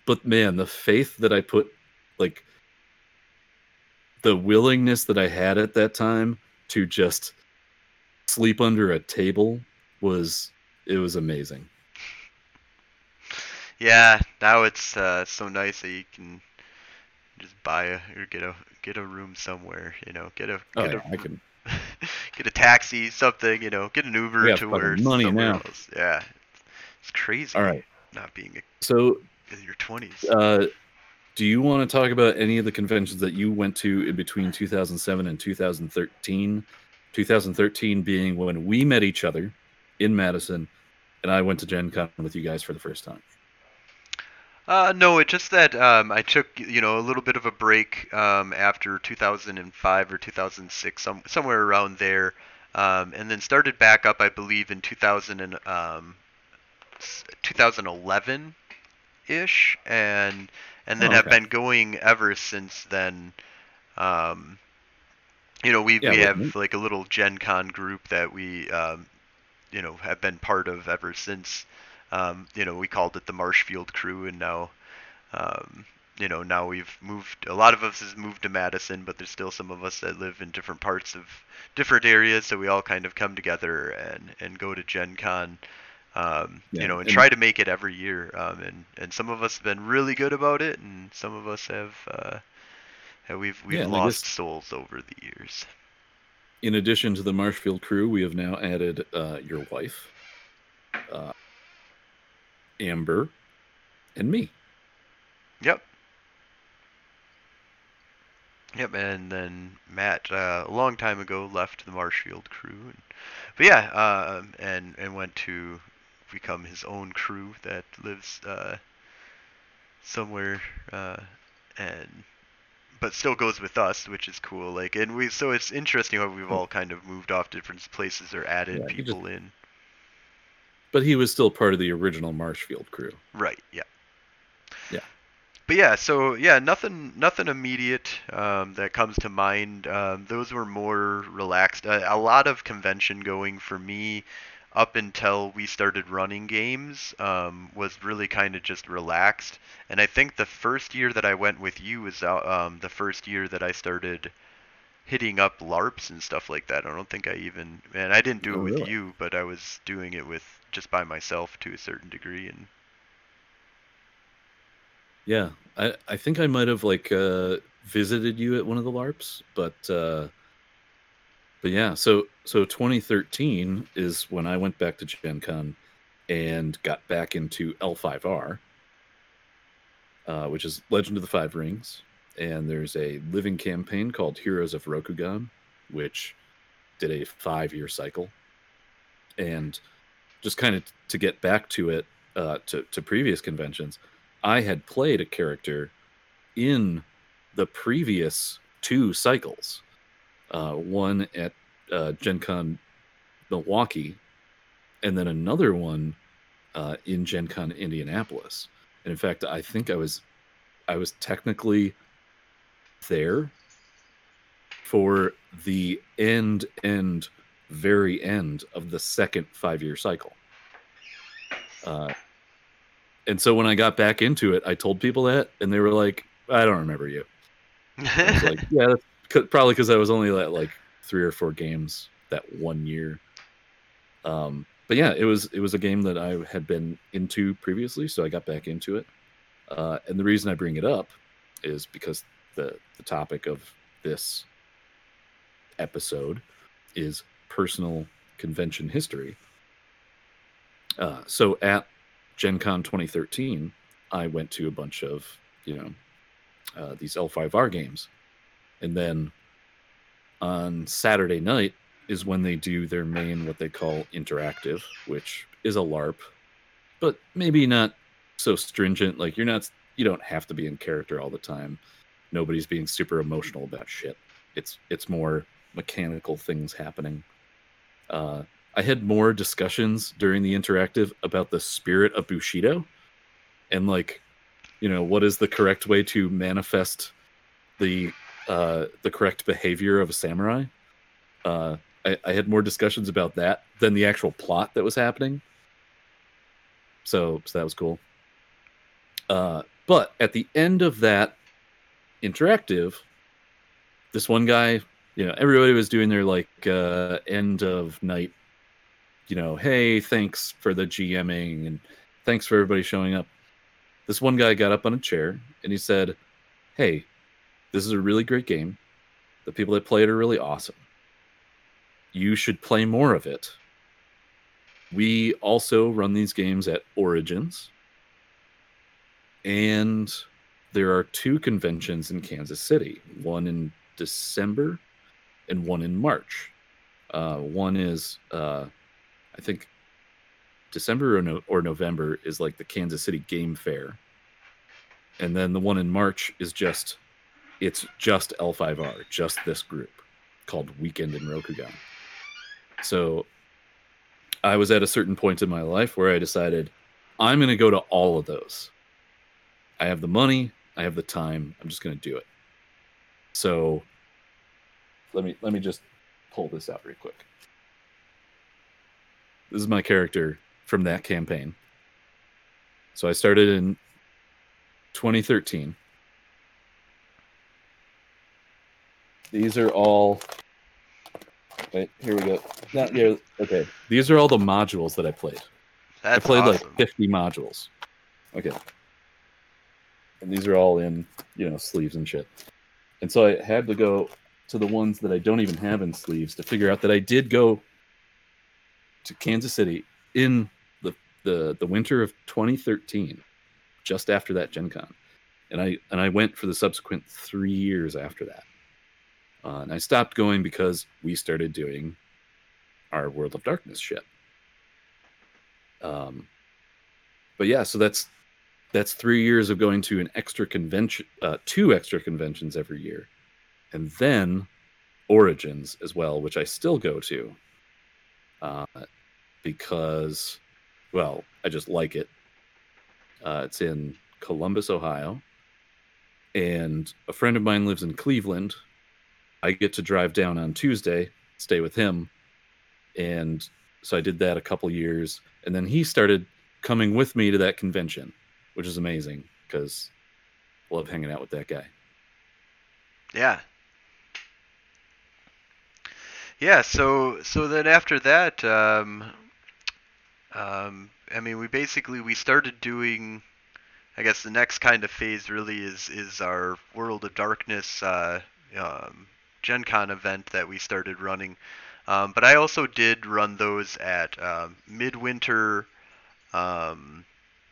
but man, the faith that I put like the willingness that I had at that time to just sleep under a table was it was amazing. Yeah, now it's uh, so nice that you can just buy a or get a get a room somewhere. You know, get a oh, get yeah, a, I can get a taxi, something. You know, get an Uber to where money now. Else. Yeah, it's crazy. All right, not being a, so in your twenties. Uh, do you want to talk about any of the conventions that you went to in between 2007 and 2013? 2013 being when we met each other in Madison, and I went to Gen Con with you guys for the first time. Uh, no, it's just that um, I took you know a little bit of a break um, after 2005 or 2006, some, somewhere around there, um, and then started back up, I believe, in 2000 and, um, 2011 ish, and and then oh, okay. have been going ever since then. Um, you know, we yeah, we have me. like a little Gen Con group that we um, you know have been part of ever since. Um, you know, we called it the Marshfield Crew, and now, um, you know, now we've moved. A lot of us has moved to Madison, but there's still some of us that live in different parts of different areas. So we all kind of come together and and go to Gen Con. Um, yeah, you know, and, and, try to make it every year. Um, and and some of us have been really good about it, and some of us have, uh, we've we've yeah, lost souls over the years. In addition to the Marshfield crew, we have now added uh, your wife, uh, Amber, and me. Yep. Yep, and then Matt uh, a long time ago left the Marshfield crew, and, but yeah, uh, and and went to become his own crew that lives uh, somewhere, uh, and but still goes with us, which is cool. Like, and we so it's interesting how we've all kind of moved off different places or added yeah, people just, in. But he was still part of the original Marshfield crew. Right. Yeah. Yeah. But yeah, so yeah, nothing, nothing immediate um, that comes to mind. Um, those were more relaxed. Uh, a lot of convention going for me up until we started running games um, was really kind of just relaxed. And I think the first year that I went with you was uh, um, the first year that I started hitting up LARPs and stuff like that. I don't think I even man, I didn't do Oh, it with really? you, but I was doing it with just by myself to a certain degree and Yeah, I I think I might have like uh, visited you at one of the LARPs, but uh, but yeah. So so 2013 is when I went back to Gen Con and got back into L5R, uh, which is Legend of the Five Rings, and there's a living campaign called Heroes of Rokugan, which did a five year cycle, and just kind of to get back to it uh, to to previous conventions. I had played a character in the previous two cycles. Uh, one at uh, Gen Con Milwaukee, and then another one uh, in Gen Con Indianapolis. And in fact, I think I was I was technically there for the end end very end of the second five year cycle. Uh, and so when I got back into it, I told people that, and they were like, "I don't remember you." I was like, "Yeah, that's 'cause- probably because I was only at like three or four games that one year." Um, but yeah, it was it was a game that I had been into previously, so I got back into it. Uh, and the reason I bring it up is because the the topic of this episode is personal convention history. Uh, so at Gen Con 2013, I went to a bunch of, you know, uh, these L5R games. And then on Saturday night is when they do their main, what they call interactive, which is a LARP, but maybe not so stringent. Like you're not, you don't have to be in character all the time. Nobody's being super emotional about shit. It's, it's more mechanical things happening. Uh, I had more discussions during the interactive about the spirit of Bushido and like, you know, what is the correct way to manifest the uh, the correct behavior of a samurai. Uh, I, I had more discussions about that than the actual plot that was happening. So, so that was cool. Uh, but at the end of that interactive, this one guy, you know, everybody was doing their like uh, end of night you know, hey, thanks for the GMing and thanks for everybody showing up. This one guy got up on a chair and he said, Hey, this is a really great game. The people that play it are really awesome. You should play more of it. We also run these games at Origins. And there are two conventions in Kansas City one in December and one in March. Uh, one is uh, I think December or, no, or November is like the Kansas City Game Fair, and then the one in March is just it's just L5R, just this group called Weekend in Rokugan. So I was at a certain point in my life where I decided I'm going to go to all of those. I have the money, I have the time. I'm just going to do it. So let me let me just pull this out real quick. This is my character from that campaign. So I started in 2013. These are all. Wait, here we go. Not here. Okay. These are all the modules that I played. That's I played awesome. like 50 modules. Okay. And these are all in, you know, sleeves and shit. And so I had to go to the ones that I don't even have in sleeves to figure out that I did go to Kansas City in the the, the winter of 2013, just after that Gen Con. And I and I went for the subsequent three years after that. Uh, and I stopped going because we started doing our World of Darkness shit. Um, but yeah, so that's that's three years of going to an extra convention, uh, two extra conventions every year, and then Origins as well, which I still go to, uh, because, well, I just like it. Uh, it's in Columbus, Ohio, and a friend of mine lives in Cleveland. I get to drive down on Tuesday, stay with him, and so I did that a couple years, and then he started coming with me to that convention, which is amazing because love hanging out with that guy. Yeah. Yeah, so so then after that, um, um, I mean, we basically we started doing. I guess the next kind of phase really is is our World of Darkness uh, um, Gen Con event that we started running. Um, but I also did run those at um, Midwinter, um,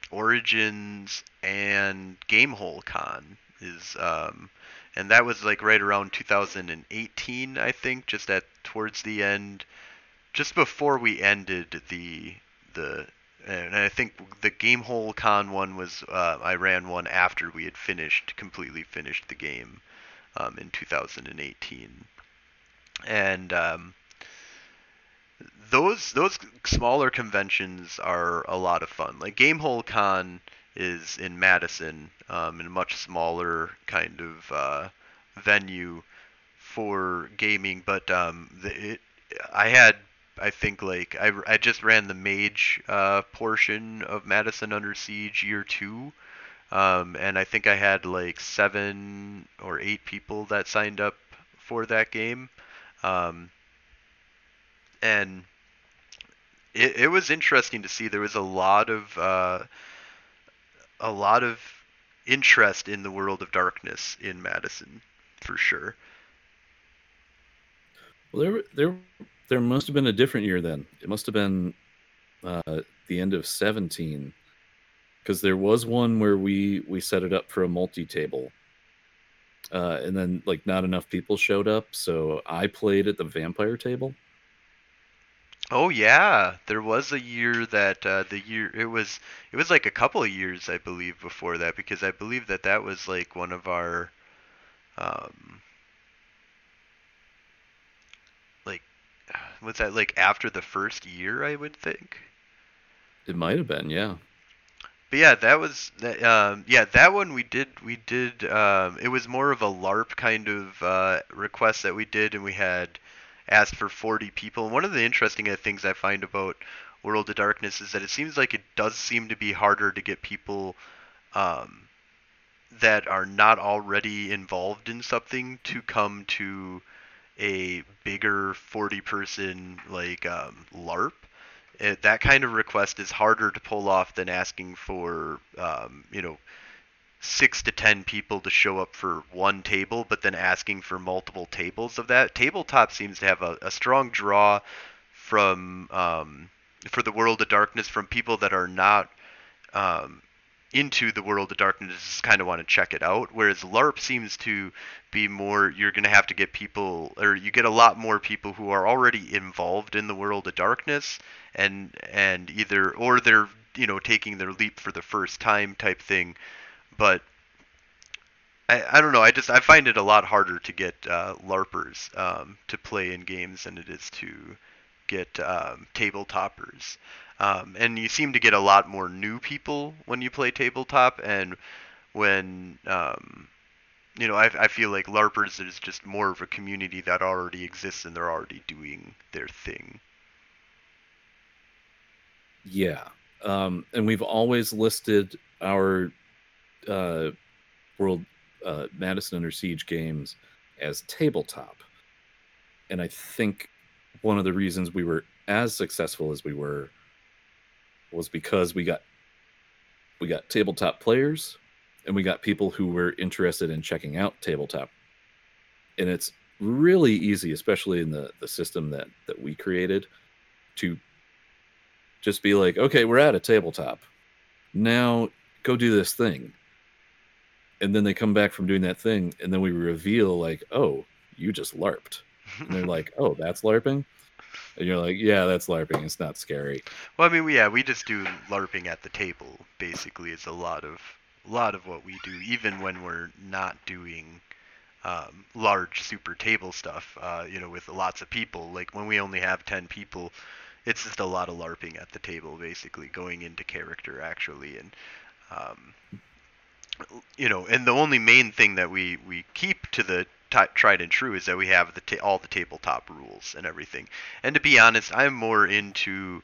Origins, and Gamehole Con is um, and that was like right around 2018, I think, just at towards the end, just before we ended the the. And I think the Gamehole Con one was uh, I ran one after we had finished completely finished the game um, in 2018, and um, those those smaller conventions are a lot of fun. Like Gamehole Con is in Madison, um, in a much smaller kind of uh, venue for gaming. But um, the, it, I had, I think, like I, I just ran the mage uh, portion of Madison Under Siege year two. Um, and I think I had like seven or eight people that signed up for that game. Um, and it, it was interesting to see there was a lot of uh, a lot of interest in the world of darkness in Madison for sure. Well, there there there must have been a different year then. It must have been uh, the end of seventeen, because there was one where we we set it up for a multi table. Uh, and then like not enough people showed up, so I played at the vampire table. Oh yeah, there was a year that uh, the year it was it was like a couple of years I believe before that because I believe that that was like one of our um like was that like after the first year I would think. It might have been, yeah. But yeah, that was that. Um, yeah, that one we did. We did. Um, it was more of a LARP kind of uh, request that we did, and we had asked for 40 people. And one of the interesting uh, things I find about World of Darkness is that it seems like it does seem to be harder to get people um, that are not already involved in something to come to a bigger 40 person like um, LARP. It, that kind of request is harder to pull off than asking for, um, you know, six to ten people to show up for one table, but then asking for multiple tables of that. Tabletop seems to have a, a strong draw from um, for the World of Darkness from people that are not um, into the World of Darkness, just kind of want to check it out. Whereas LARP seems to be more you're going to have to get people, or you get a lot more people who are already involved in the World of Darkness, and and either or they're you know taking their leap for the first time type thing but I, I don't know. I just I find it a lot harder to get uh, larpers um, to play in games than it is to get um, tabletoppers. Um, and you seem to get a lot more new people when you play tabletop, and when um, you know, I, I feel like larpers is just more of a community that already exists and they're already doing their thing. Yeah, um, and we've always listed our uh, World uh, Madison Under Siege games as tabletop. And I think one of the reasons we were as successful as we were was because we got we got tabletop players and we got people who were interested in checking out tabletop. And it's really easy, especially in the, the system that, that we created, to just be like, okay, we're at a tabletop. Now go do this thing and then they come back from doing that thing, and then we reveal like, oh, you just larped, and they're like, oh, that's larping, and you're like, yeah, that's larping. It's not scary. Well, I mean, we, yeah, we just do larping at the table. Basically, it's a lot of a lot of what we do, even when we're not doing um, large super table stuff. Uh, you know, with lots of people. Like when we only have ten people, it's just a lot of larping at the table, basically going into character actually, and um, you know, and the only main thing that we we keep to the t- tried and true is that we have the ta- all the tabletop rules and everything. And to be honest, I'm more into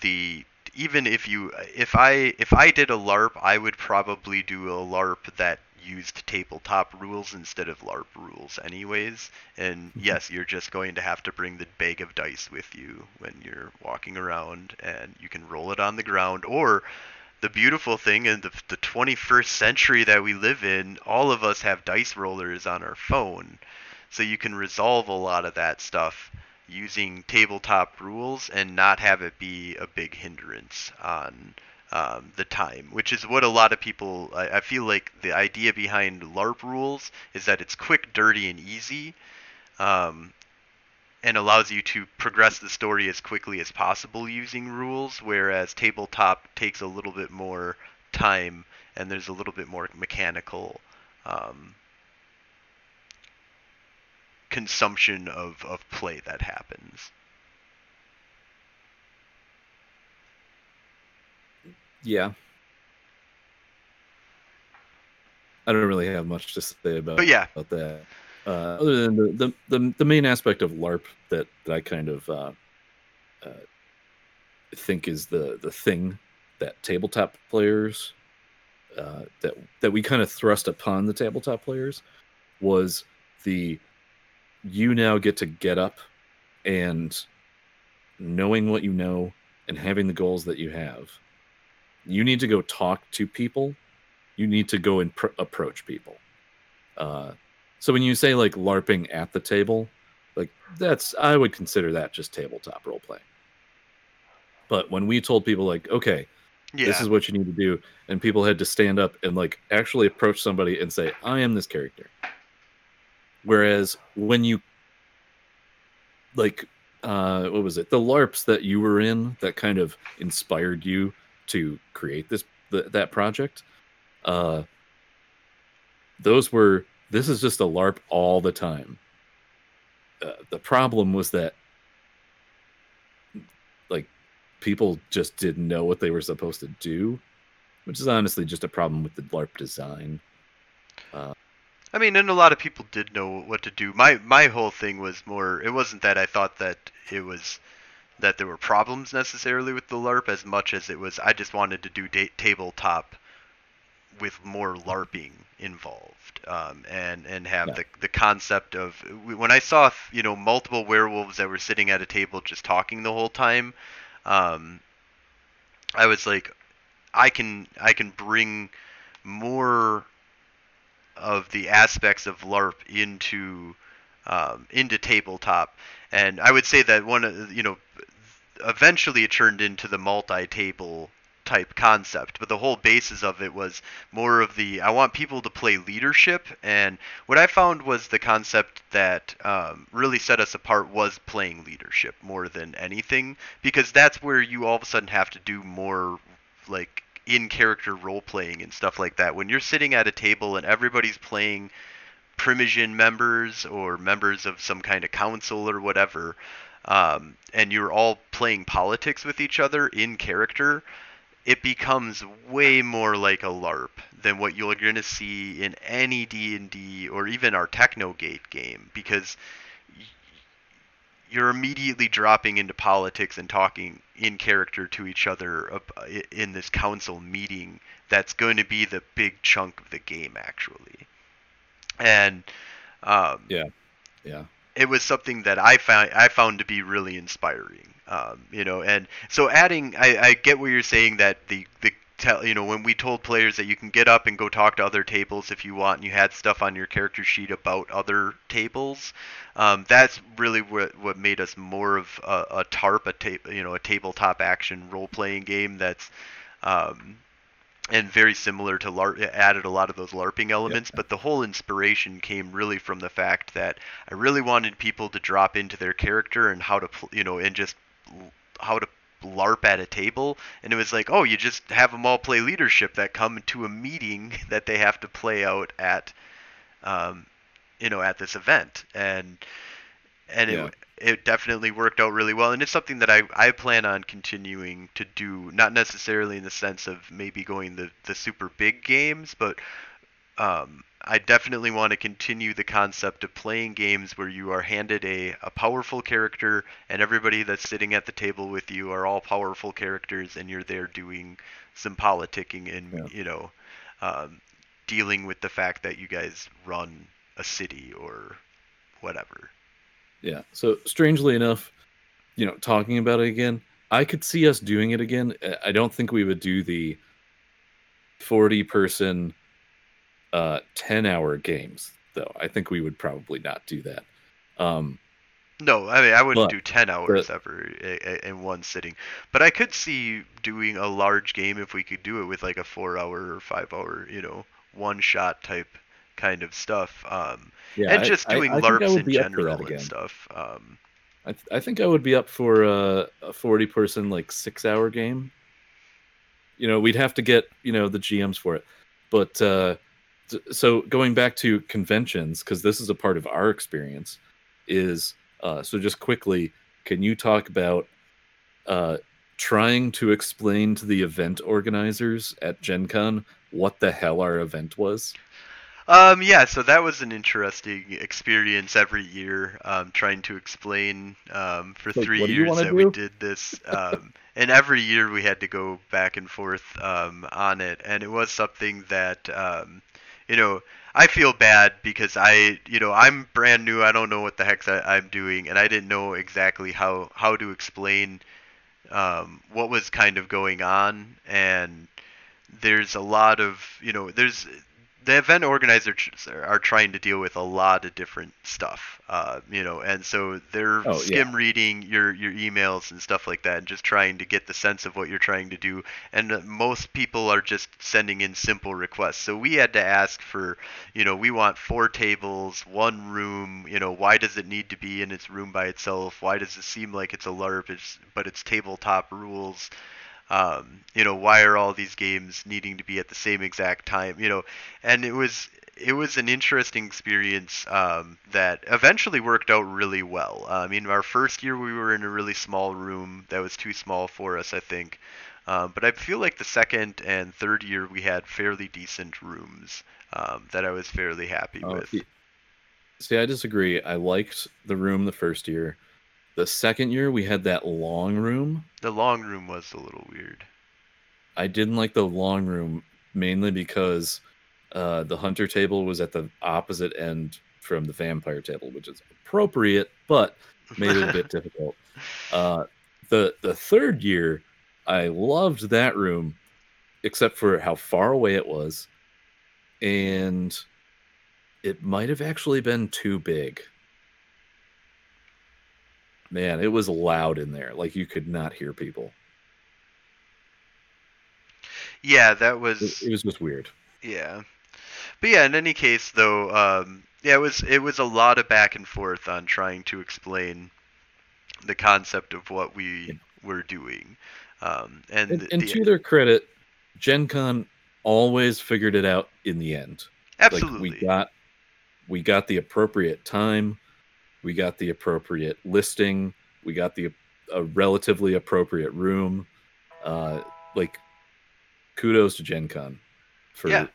the even if you if I if I did a LARP, I would probably do a LARP that used tabletop rules instead of LARP rules, anyways. And mm-hmm. yes, you're just going to have to bring the bag of dice with you when you're walking around, and you can roll it on the ground. Or the beautiful thing in the, the 21st century that we live in, all of us have dice rollers on our phone. So you can resolve a lot of that stuff using tabletop rules and not have it be a big hindrance on um, the time, which is what a lot of people. I, I, feel like the idea behind LARP rules is that it's quick, dirty, and easy, um, and allows you to progress the story as quickly as possible using rules. Whereas tabletop takes a little bit more time, and there's a little bit more mechanical. Um, consumption of, of play that happens. Yeah. I don't really have much to say about, but yeah. about that. Uh, other than the, the, the, the, main aspect of LARP that, that I kind of uh, uh, think is the, the thing that tabletop players uh, that that we kind of thrust upon the tabletop players was the you now get to get up and knowing what you know and having the goals that you have. You need to go talk to people. You need to go and pr- approach people. Uh, so when you say like larping at the table like that's i would consider that just tabletop role playing but when we told people like okay yeah. this is what you need to do and people had to stand up and like actually approach somebody and say i am this character. Whereas when you like uh what was it? The larps that you were in that kind of inspired you to create this that project uh those were this is just a larp all the time uh, the problem was that like people just didn't know what they were supposed to do which is honestly just a problem with the larp design uh, I mean, and a lot of people did know what to do. My my whole thing was more. It wasn't that I thought that it was that there were problems necessarily with the LARP as much as it was I just wanted to do da- tabletop with more LARPing involved, um, and and have yeah. the the concept of when I saw you know multiple werewolves that were sitting at a table just talking the whole time, um, I was like, I can I can bring more of the aspects of LARP into um, into tabletop, and I would say that one you know eventually it turned into the multi-table type concept, but the whole basis of it was more of the I want people to play leadership, and what I found was the concept that um, really set us apart was playing leadership more than anything, because that's where you all of a sudden have to do more like in character role playing and stuff like that. When you're sitting at a table and everybody's playing Primogen members or members of some kind of council or whatever, um, and you're all playing politics with each other in character, it becomes way more like a LARP than what you're going to see in any D&D or even our Technogate game because you're immediately dropping into politics and talking in character to each other in this council meeting that's going to be the big chunk of the game actually. And um, yeah. Yeah it was something that i found i found to be really inspiring um, you know and so adding I, I get what you're saying that the the tell you know when we told players that you can get up and go talk to other tables if you want and you had stuff on your character sheet about other tables um, that's really what what made us more of a, a tarp a you know a tabletop action role playing game that's um, and very similar to LARP, added a lot of those LARPing elements, but the whole inspiration came really from the fact that I really wanted people to drop into their character and how to, you know, and just how to LARP at a table, and it was like, oh, you just have them all play leadership that come to a meeting that they have to play out at, um, you know, at this event, and and yeah. it it definitely worked out really well, and it's something that I I plan on continuing to do, not necessarily in the sense of maybe going the the super big games, but um, I definitely want to continue the concept of playing games where you are handed a, a powerful character and everybody that's sitting at the table with you are all powerful characters and you're there doing some politicking and yeah. you know um, dealing with the fact that you guys run a city or whatever. Yeah. So strangely enough, you know, talking about it again, I could see us doing it again. I don't think we would do the 40 person uh 10 hour games though. I think we would probably not do that. Um No, I mean I wouldn't But- do ten hours but- ever in one sitting, but I could see doing a large game if we could do it with like a four-hour or five-hour, you know, one-shot type kind of stuff, um, yeah, and just I- doing I I LARPs in be up for that general and stuff. Um, I, th- I think I would be up for a, a 40 person like 6 hour game. You know, we'd have to get, you know, the GMs for it. But uh so going back to conventions cuz this is a part of our experience is uh so just quickly can you talk about uh trying to explain to the event organizers at Gen Con what the hell our event was? Um, yeah, so that was an interesting experience every year, um, trying to explain um, for Like, three do years that we did this. Um, and every year we had to go back and forth um, on it. And it was something that, um, you know, I feel bad because I, you know, I'm brand new. I don't know what the heck I, I'm doing. And I didn't know exactly how, how to explain um, what was kind of going on. And there's a lot of, you know, there's the event organizers are trying to deal with a lot of different stuff, uh, you know, and so they're Oh, yeah. skim reading your your emails and stuff like that, and just trying to get the sense of what you're trying to do. And most people are just sending in simple requests. So we had to ask for, you know, we want four tables, one room. You know, why does it need to be in its room by itself? Why does it seem like it's a LARP, it's, but it's tabletop rules? Um, you know why are all these games needing to be at the same exact time you know and it was it was an interesting experience um, that eventually worked out really well i mean our first year we were in a really small room that was too small for us i think um, but i feel like the second and third year we had fairly decent rooms um, that i was fairly happy Oh, with See, I disagree. I liked the room the first year. The second year, we had that long room. the long room was a little weird I didn't like the long room mainly because uh, the hunter table was at the opposite end from the vampire table, which is appropriate, but made it a bit difficult. Uh, the the third year, I loved that room, except for how far away it was, and it might have actually been too big. Man, it was loud in there. Like you could not hear people. yeah that was it was just weird. Yeah, but yeah. In any case, though, um, yeah, it was it was a lot of back and forth on trying to explain the concept of what we were doing, um, and, And, the, to their credit, Gen Con always figured it out in the end. absolutely, Like we got we got the appropriate time, we got the appropriate listing, we got the a relatively appropriate room. Uh like kudos to Gen Con for Yeah.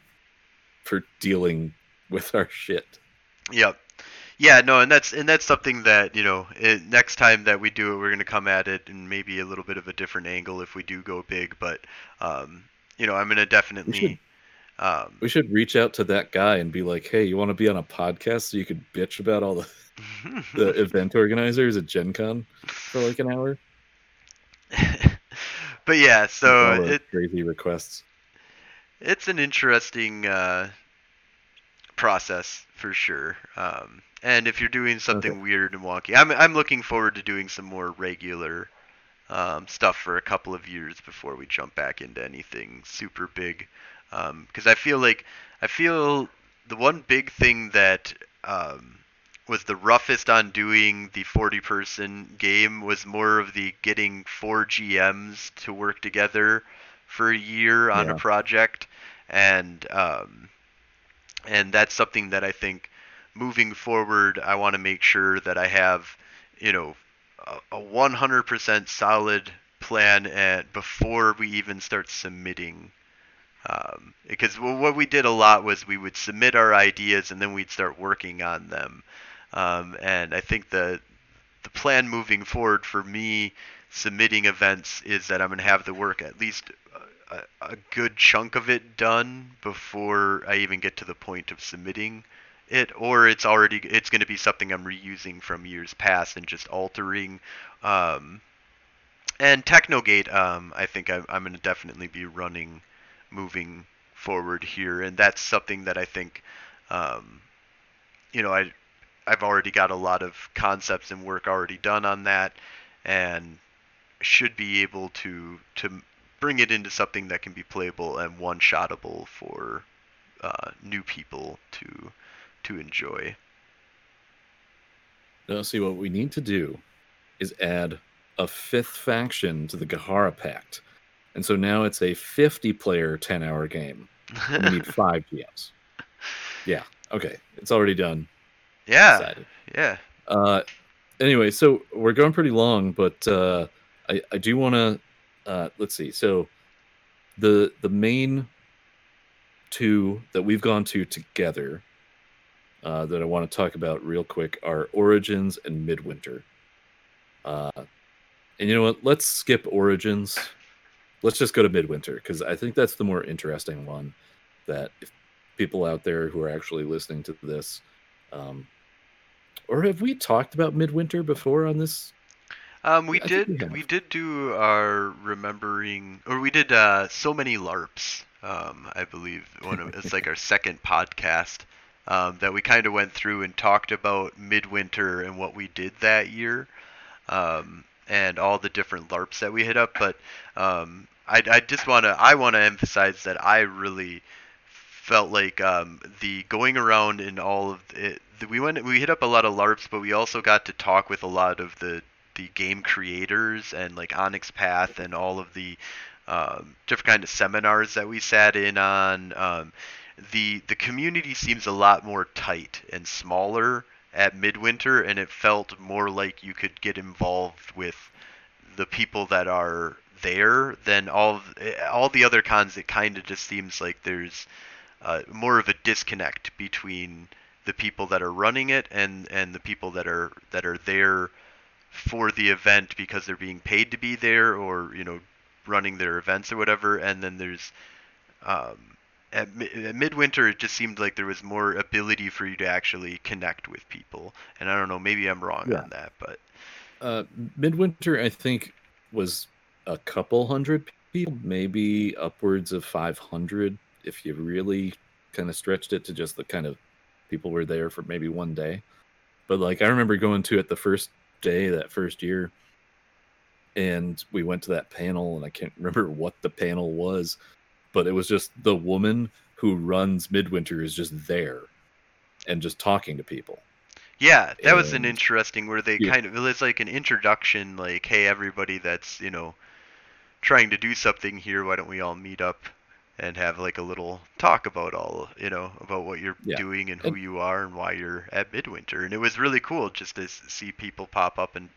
for dealing with our shit. Yep. Yeah, no, and that's and that's something that you know. It, next time that we do it, we're going to come at it and maybe a little bit of a different angle if we do go big. But um, you know, I'm going to definitely. Um, We should reach out to that guy and be like, "Hey, you want to be on a podcast so you could bitch about all the, the event organizers at Gen Con for like an hour?" but yeah, so it, crazy requests. it's an interesting uh, process for sure. Um, and if you're doing something Okay. weird and wonky, I'm I'm looking forward to doing some more regular um, stuff for a couple of years before we jump back into anything super big. Because I feel like I feel the one big thing that um, was the roughest on doing the 40 person game was more of the getting four GMs to work together for a year on Yeah. a project and um, and that's something that I think moving forward I want to make sure that I have you know a, a 100% solid plan at, before we even start submitting um, because what we did a lot was we would submit our ideas and then we'd start working on them um, and I think the the plan moving forward for me submitting events is that I'm going to have the work at least a, a, good chunk of it done before I even get to the point of submitting it, or it's already it's going to be something I'm reusing from years past and just altering. Um, and Technogate, um, I think I, I'm going to definitely be running moving forward here, and that's something that I think, um, you know, I I've already got a lot of concepts and work already done on that, and should be able to to bring it into something that can be playable and one shotable for uh, new people to to enjoy. Now, see what we need to do is add a fifth faction to the Gahara Pact, and so now it's a 50-player 10-hour game. We need five GMs. Yeah. Okay. It's already done. Yeah. Decided. Yeah. Uh, anyway, so we're going pretty long, but uh, I I do want to uh, let's see. So the the main two that we've gone to together uh, that I want to talk about real quick are Origins and Midwinter. Uh, and you know what? Let's skip Origins. Let's just go to Midwinter because I think that's the more interesting one. That if people out there who are actually listening to this, um, or have we talked about Midwinter before on this um, we did we, we, did do our remembering, or we did uh, so many LARPs. Um, I believe one of, it's like our second podcast um, that we kind of went through and talked about midwinter and what we did that year, um, and all the different LARPs that we hit up. But um, I, I just want to I want to emphasize that I really felt like um, the going around in all of it. We went we hit up a lot of LARPs, but we also got to talk with a lot of the the game creators and like Onyx Path and all of the um, different kind of seminars that we sat in on. Um, the the community seems a lot more tight and smaller at Midwinter, and it felt more like you could get involved with the people that are there than all all the other cons. It kind of just seems like there's uh, more of a disconnect between the people that are running it and and the people that are that are there for the event because they're being paid to be there or you know running their events or whatever and then there's um, at, at midwinter it just seemed like there was more ability for you to actually connect with people and i don't know maybe i'm wrong yeah. on that but uh, midwinter i think was a couple hundred people maybe upwards of 500 if you really kind of stretched it to just the kind of people were there for maybe one day but like i remember going to it the first day that first year and we went to that panel and i can't remember what the panel was but it was just the woman who runs midwinter is just there and just talking to people yeah that and, was an interesting where they yeah. kind of it's like an introduction like hey everybody that's you know trying to do something here why don't we all meet up and have like a little talk about all you know about what you're yeah. doing and who and, you are and why you're at midwinter and it was really cool just to see people pop up and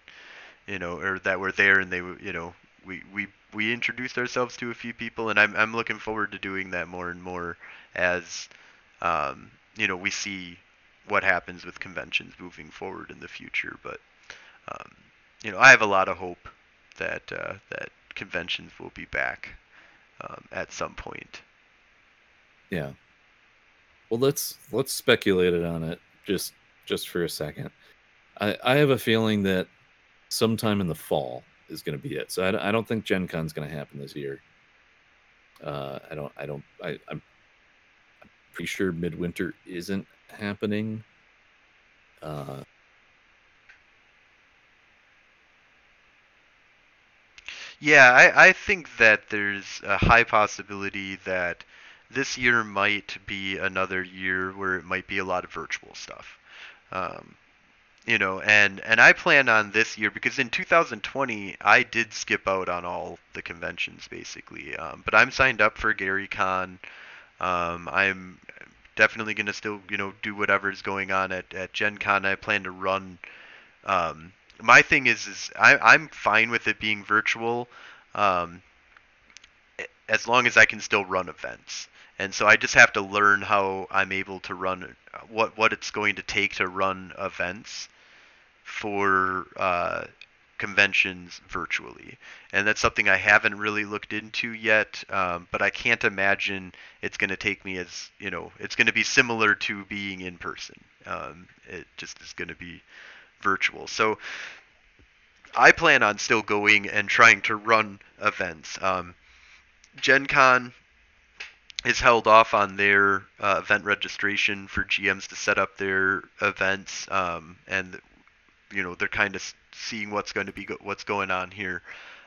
you know or that were there and they you know we we we introduced ourselves to a few people and i'm i'm looking forward to doing that more and more as um you know we see what happens with conventions moving forward in the future but um you know i have a lot of hope that uh that conventions will be back um, at some point. Yeah. Well, let's let's speculate on it just just for a second. I I have a feeling that sometime in the fall is going to be it. So I, I don't think Gen Con's going to happen this year. Uh, I don't I don't I I'm, I'm pretty sure Midwinter isn't happening. Uh, Yeah, I, I think that there's a high possibility that this year might be another year where it might be a lot of virtual stuff. Um, you know, and and I plan on this year because in 2020 I did skip out on all the conventions basically. Um, but I'm signed up for Gary Con. Um, I'm definitely gonna still you know do whatever's going on at at Gen Con. I plan to run um, my thing is is I, I'm fine with it being virtual, um, as long as I can still run events. And so I just have to learn how I'm able to run what what it's going to take to run events for uh, conventions virtually, and that's something I haven't really looked into yet. Um, but I can't imagine it's going to take me as you know, it's going to be similar to being in person. Um, it just is going to be virtual. So I plan on still going and trying to run events. Um, Gen Con is held off on their uh, event registration for GMs to set up their events, um, and you know they're kind of seeing what's going to be go- what's going on here.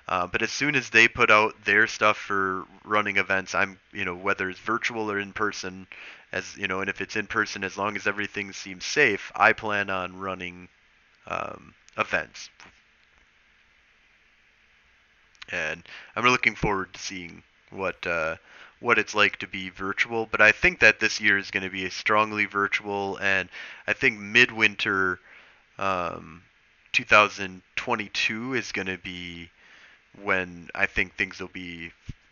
Uh, but as soon as they put out their stuff for running events, I'm you know whether it's virtual or in person, as you know, and if it's in person, as long as everything seems safe, I plan on running um, events. And I'm looking forward to seeing what uh, what it's like to be virtual. But I think that this year is going to be a strongly virtual, and I think midwinter um, 2022 is going to be when I think things will be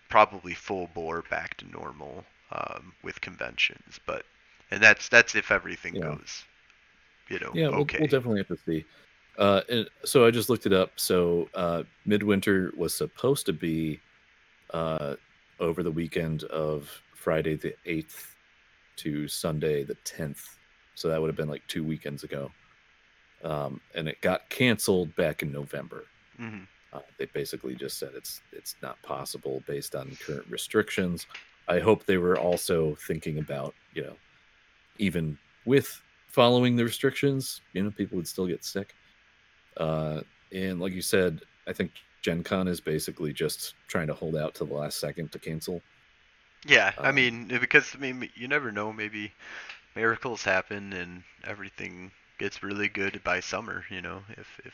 probably full bore back to normal um, with conventions. But and that's that's if everything yeah. goes, you know, yeah, okay. We'll, we'll definitely have to see. Uh, so I just looked it up. So uh, midwinter was supposed to be uh, over the weekend of Friday the 8th to Sunday the 10th. So that would have been like two weekends ago. Um, and it got canceled back in November. Mm-hmm. Uh, they basically just said it's it's not possible based on current restrictions. I hope they were also thinking about you know even with following the restrictions, you know people would still get sick. Uh, and like you said, I think Gen Con is basically just trying to hold out to the last second to cancel. Yeah, um, I mean, because I mean, you never know. Maybe miracles happen and everything gets really good by summer. You know, if if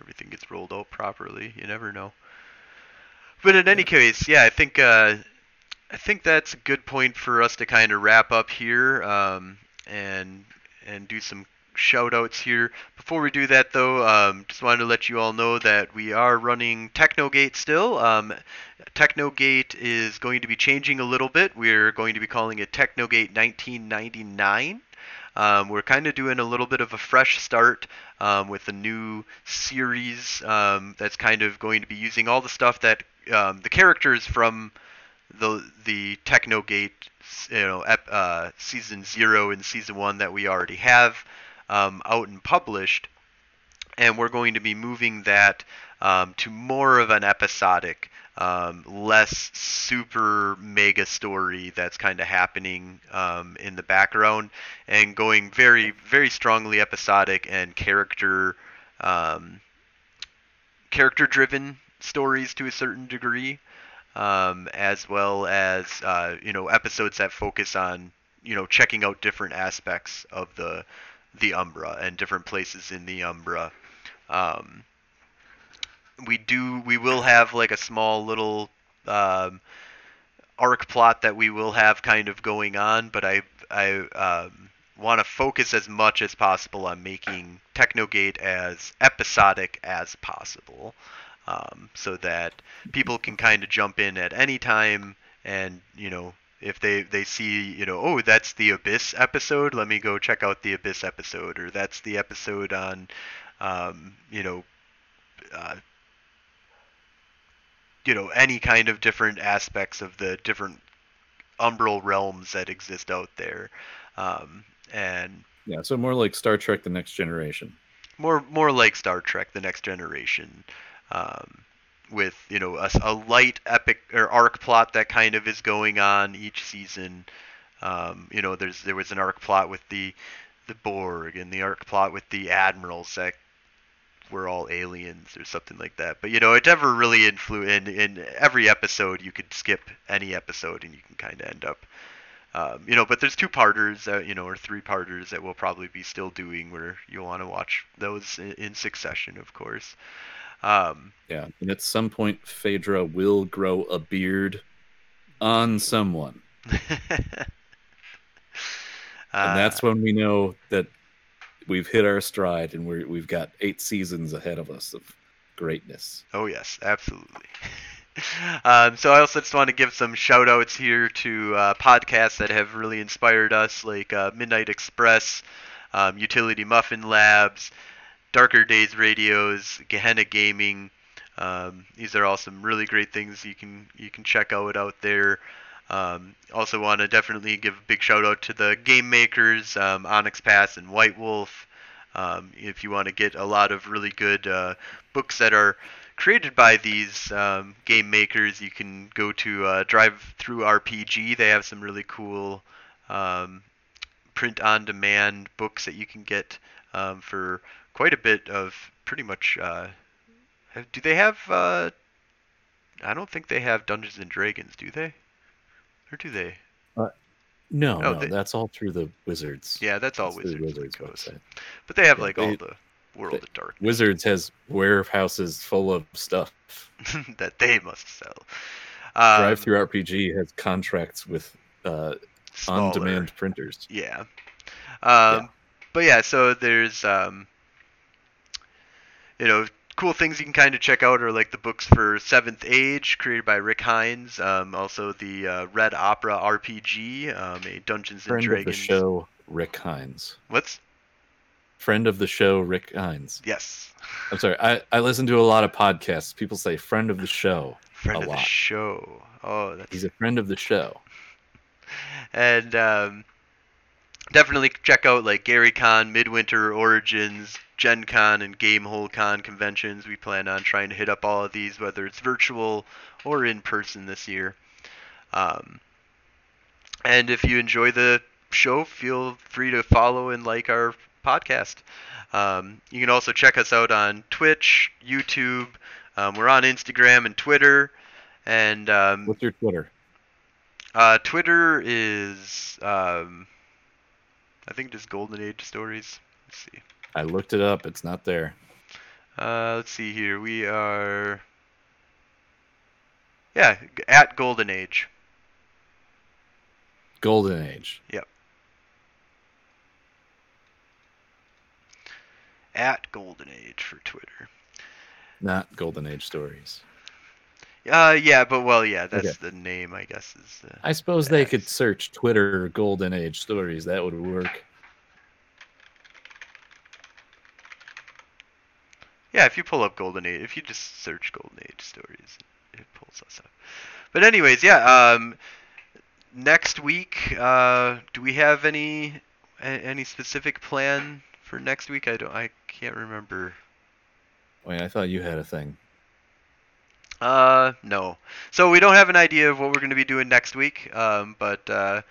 everything gets rolled out properly, you never know. But in any case, yeah, I think uh, I think that's a good point for us to kind of wrap up here um, and and do some shout outs here. Before we do that, though, um, just wanted to let you all know that we are running Technogate still. Um, Technogate is going to be changing a little bit. We're going to be calling it Technogate 1999. Um, we're kind of doing a little bit of a fresh start um, with a new series um, that's kind of going to be using all the stuff that um, the characters from the the Technogate, you know, uh, season zero and season one that we already have um, out and published, and we're going to be moving that to more of an episodic, um, less super mega story that's kind of happening um, in the background, and going very very strongly episodic and character um, character driven stories to a certain degree. Um, as well as uh, you know episodes that focus on you know checking out different aspects of the the Umbra and different places in the Umbra. Um, we do we will have like a small little um, arc plot that we will have kind of going on, but I I um, want to focus as much as possible on making Technogate as episodic as possible, um, so that people can kind of jump in at any time and you know if they they see you know oh that's the abyss episode let me go check out the abyss episode or that's the episode on um, you know uh, you know any kind of different aspects of the different umbral realms that exist out there um, and yeah so more like star trek the next generation more more like star trek the next generation um, with you know a, a, light epic or arc plot that kind of is going on each season. Um, you know, there's there was an arc plot with the the Borg and the arc plot with the admirals that were all aliens or something like that. But you know, it never really influenced. in in every episode. You could skip any episode and you can kind of end up. Um, you know, but there's two parters, that, you know, or three parters that we'll probably be still doing where you'll want to watch those in, in succession, of course. Um, yeah, and at some point, Phaedra will grow a beard on someone. and that's when we know that we've hit our stride and we we've got eight seasons ahead of us of greatness. Oh, yes, absolutely. um, so I also just want to give some shout outs here to uh, podcasts that have really inspired us, like uh, Midnight Express, um, Utility Muffin Labs, Darker Days Radios, Gehenna Gaming. Um, these are all some really great things you can you can check out out there. Um, also want to definitely give a big shout out to the game makers, um, Onyx Path and White Wolf. Um, if you want to get a lot of really good uh, books that are created by these um, game makers, you can go to uh, Drive Through RPG. They have some really cool um, print-on-demand books that you can get um, for quite a bit of pretty much. Uh, do they have? Uh, I don't think they have Dungeons and Dragons, do they? Or do they? No, Oh, no, they- that's all through the Wizards. Yeah, that's all That's through Wizards. Wizards website. But they have Yeah, like all the World they- of Dark Wizards has warehouses full of stuff. that they must sell. Um, Drive Through RPG has contracts with uh, on-demand printers. Yeah. Um, But yeah, so there's um, you know cool things you can kind of check out are like the books for Seventh Age created by Rick Hines. Um, also the uh, Red Opera RPG, um, a Dungeons and Friend of the show, Rick Hines. What's Friend of the show, Rick Hines. yes, I'm sorry. I, I listen to a lot of podcasts. People say friend of the show. friend A of the show. Oh, that's He's a friend of the show. and um, definitely check out like Gary Con, Midwinter Origins, Gen Con, and Gamehole Con conventions. We plan on trying to hit up all of these, whether it's virtual or in person this year. Um, and if you enjoy the show, feel free to follow and like our podcast. Um, you can also check us out on Twitch, YouTube. Um, we're on Instagram and Twitter. And um, What's your Twitter? uh, Twitter is, um, I think just Golden Age Stories. Let's see. I looked it up. It's not there. Uh, let's see here. We are, yeah, at Golden Age. Golden Age. Yep. At Golden Age for Twitter. Not Golden Age Stories. Uh, yeah, but well, yeah, that's Okay. the name, I guess. Is the, I suppose they could search Twitter Golden Age Stories. That would work. Yeah, if you pull up Golden Age, if you just search Golden Age stories, it pulls us up. But anyways, yeah. Um, next week, uh, do we have any any specific plan for next week? I don't. I can't remember. Wait, I thought you had a thing. Uh, no. So we don't have an idea of what we're going to be doing next week. Um, but uh,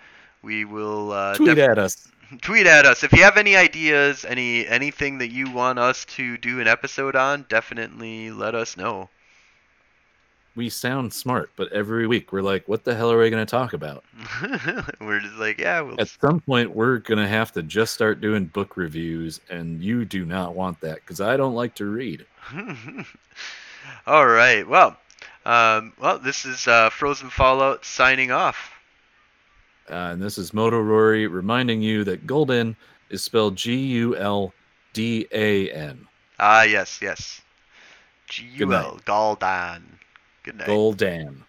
we will uh, Tweet def- at us. tweet at us if you have any ideas, any anything that you want us to do an episode on. Definitely let us know. We sound smart, but every week we're like, what the hell are we going to talk about? We're just like, yeah, we'll At some point, we're going to have to just start doing book reviews, and you do not want that because I don't like to read. All right. Well, um, well, this is uh, Frozen Fallout signing off. Uh, and this is Moto Rory reminding you that Golden is spelled G U L D A N. Ah, yes, yes. G U L Goldan. Good night. Goldan.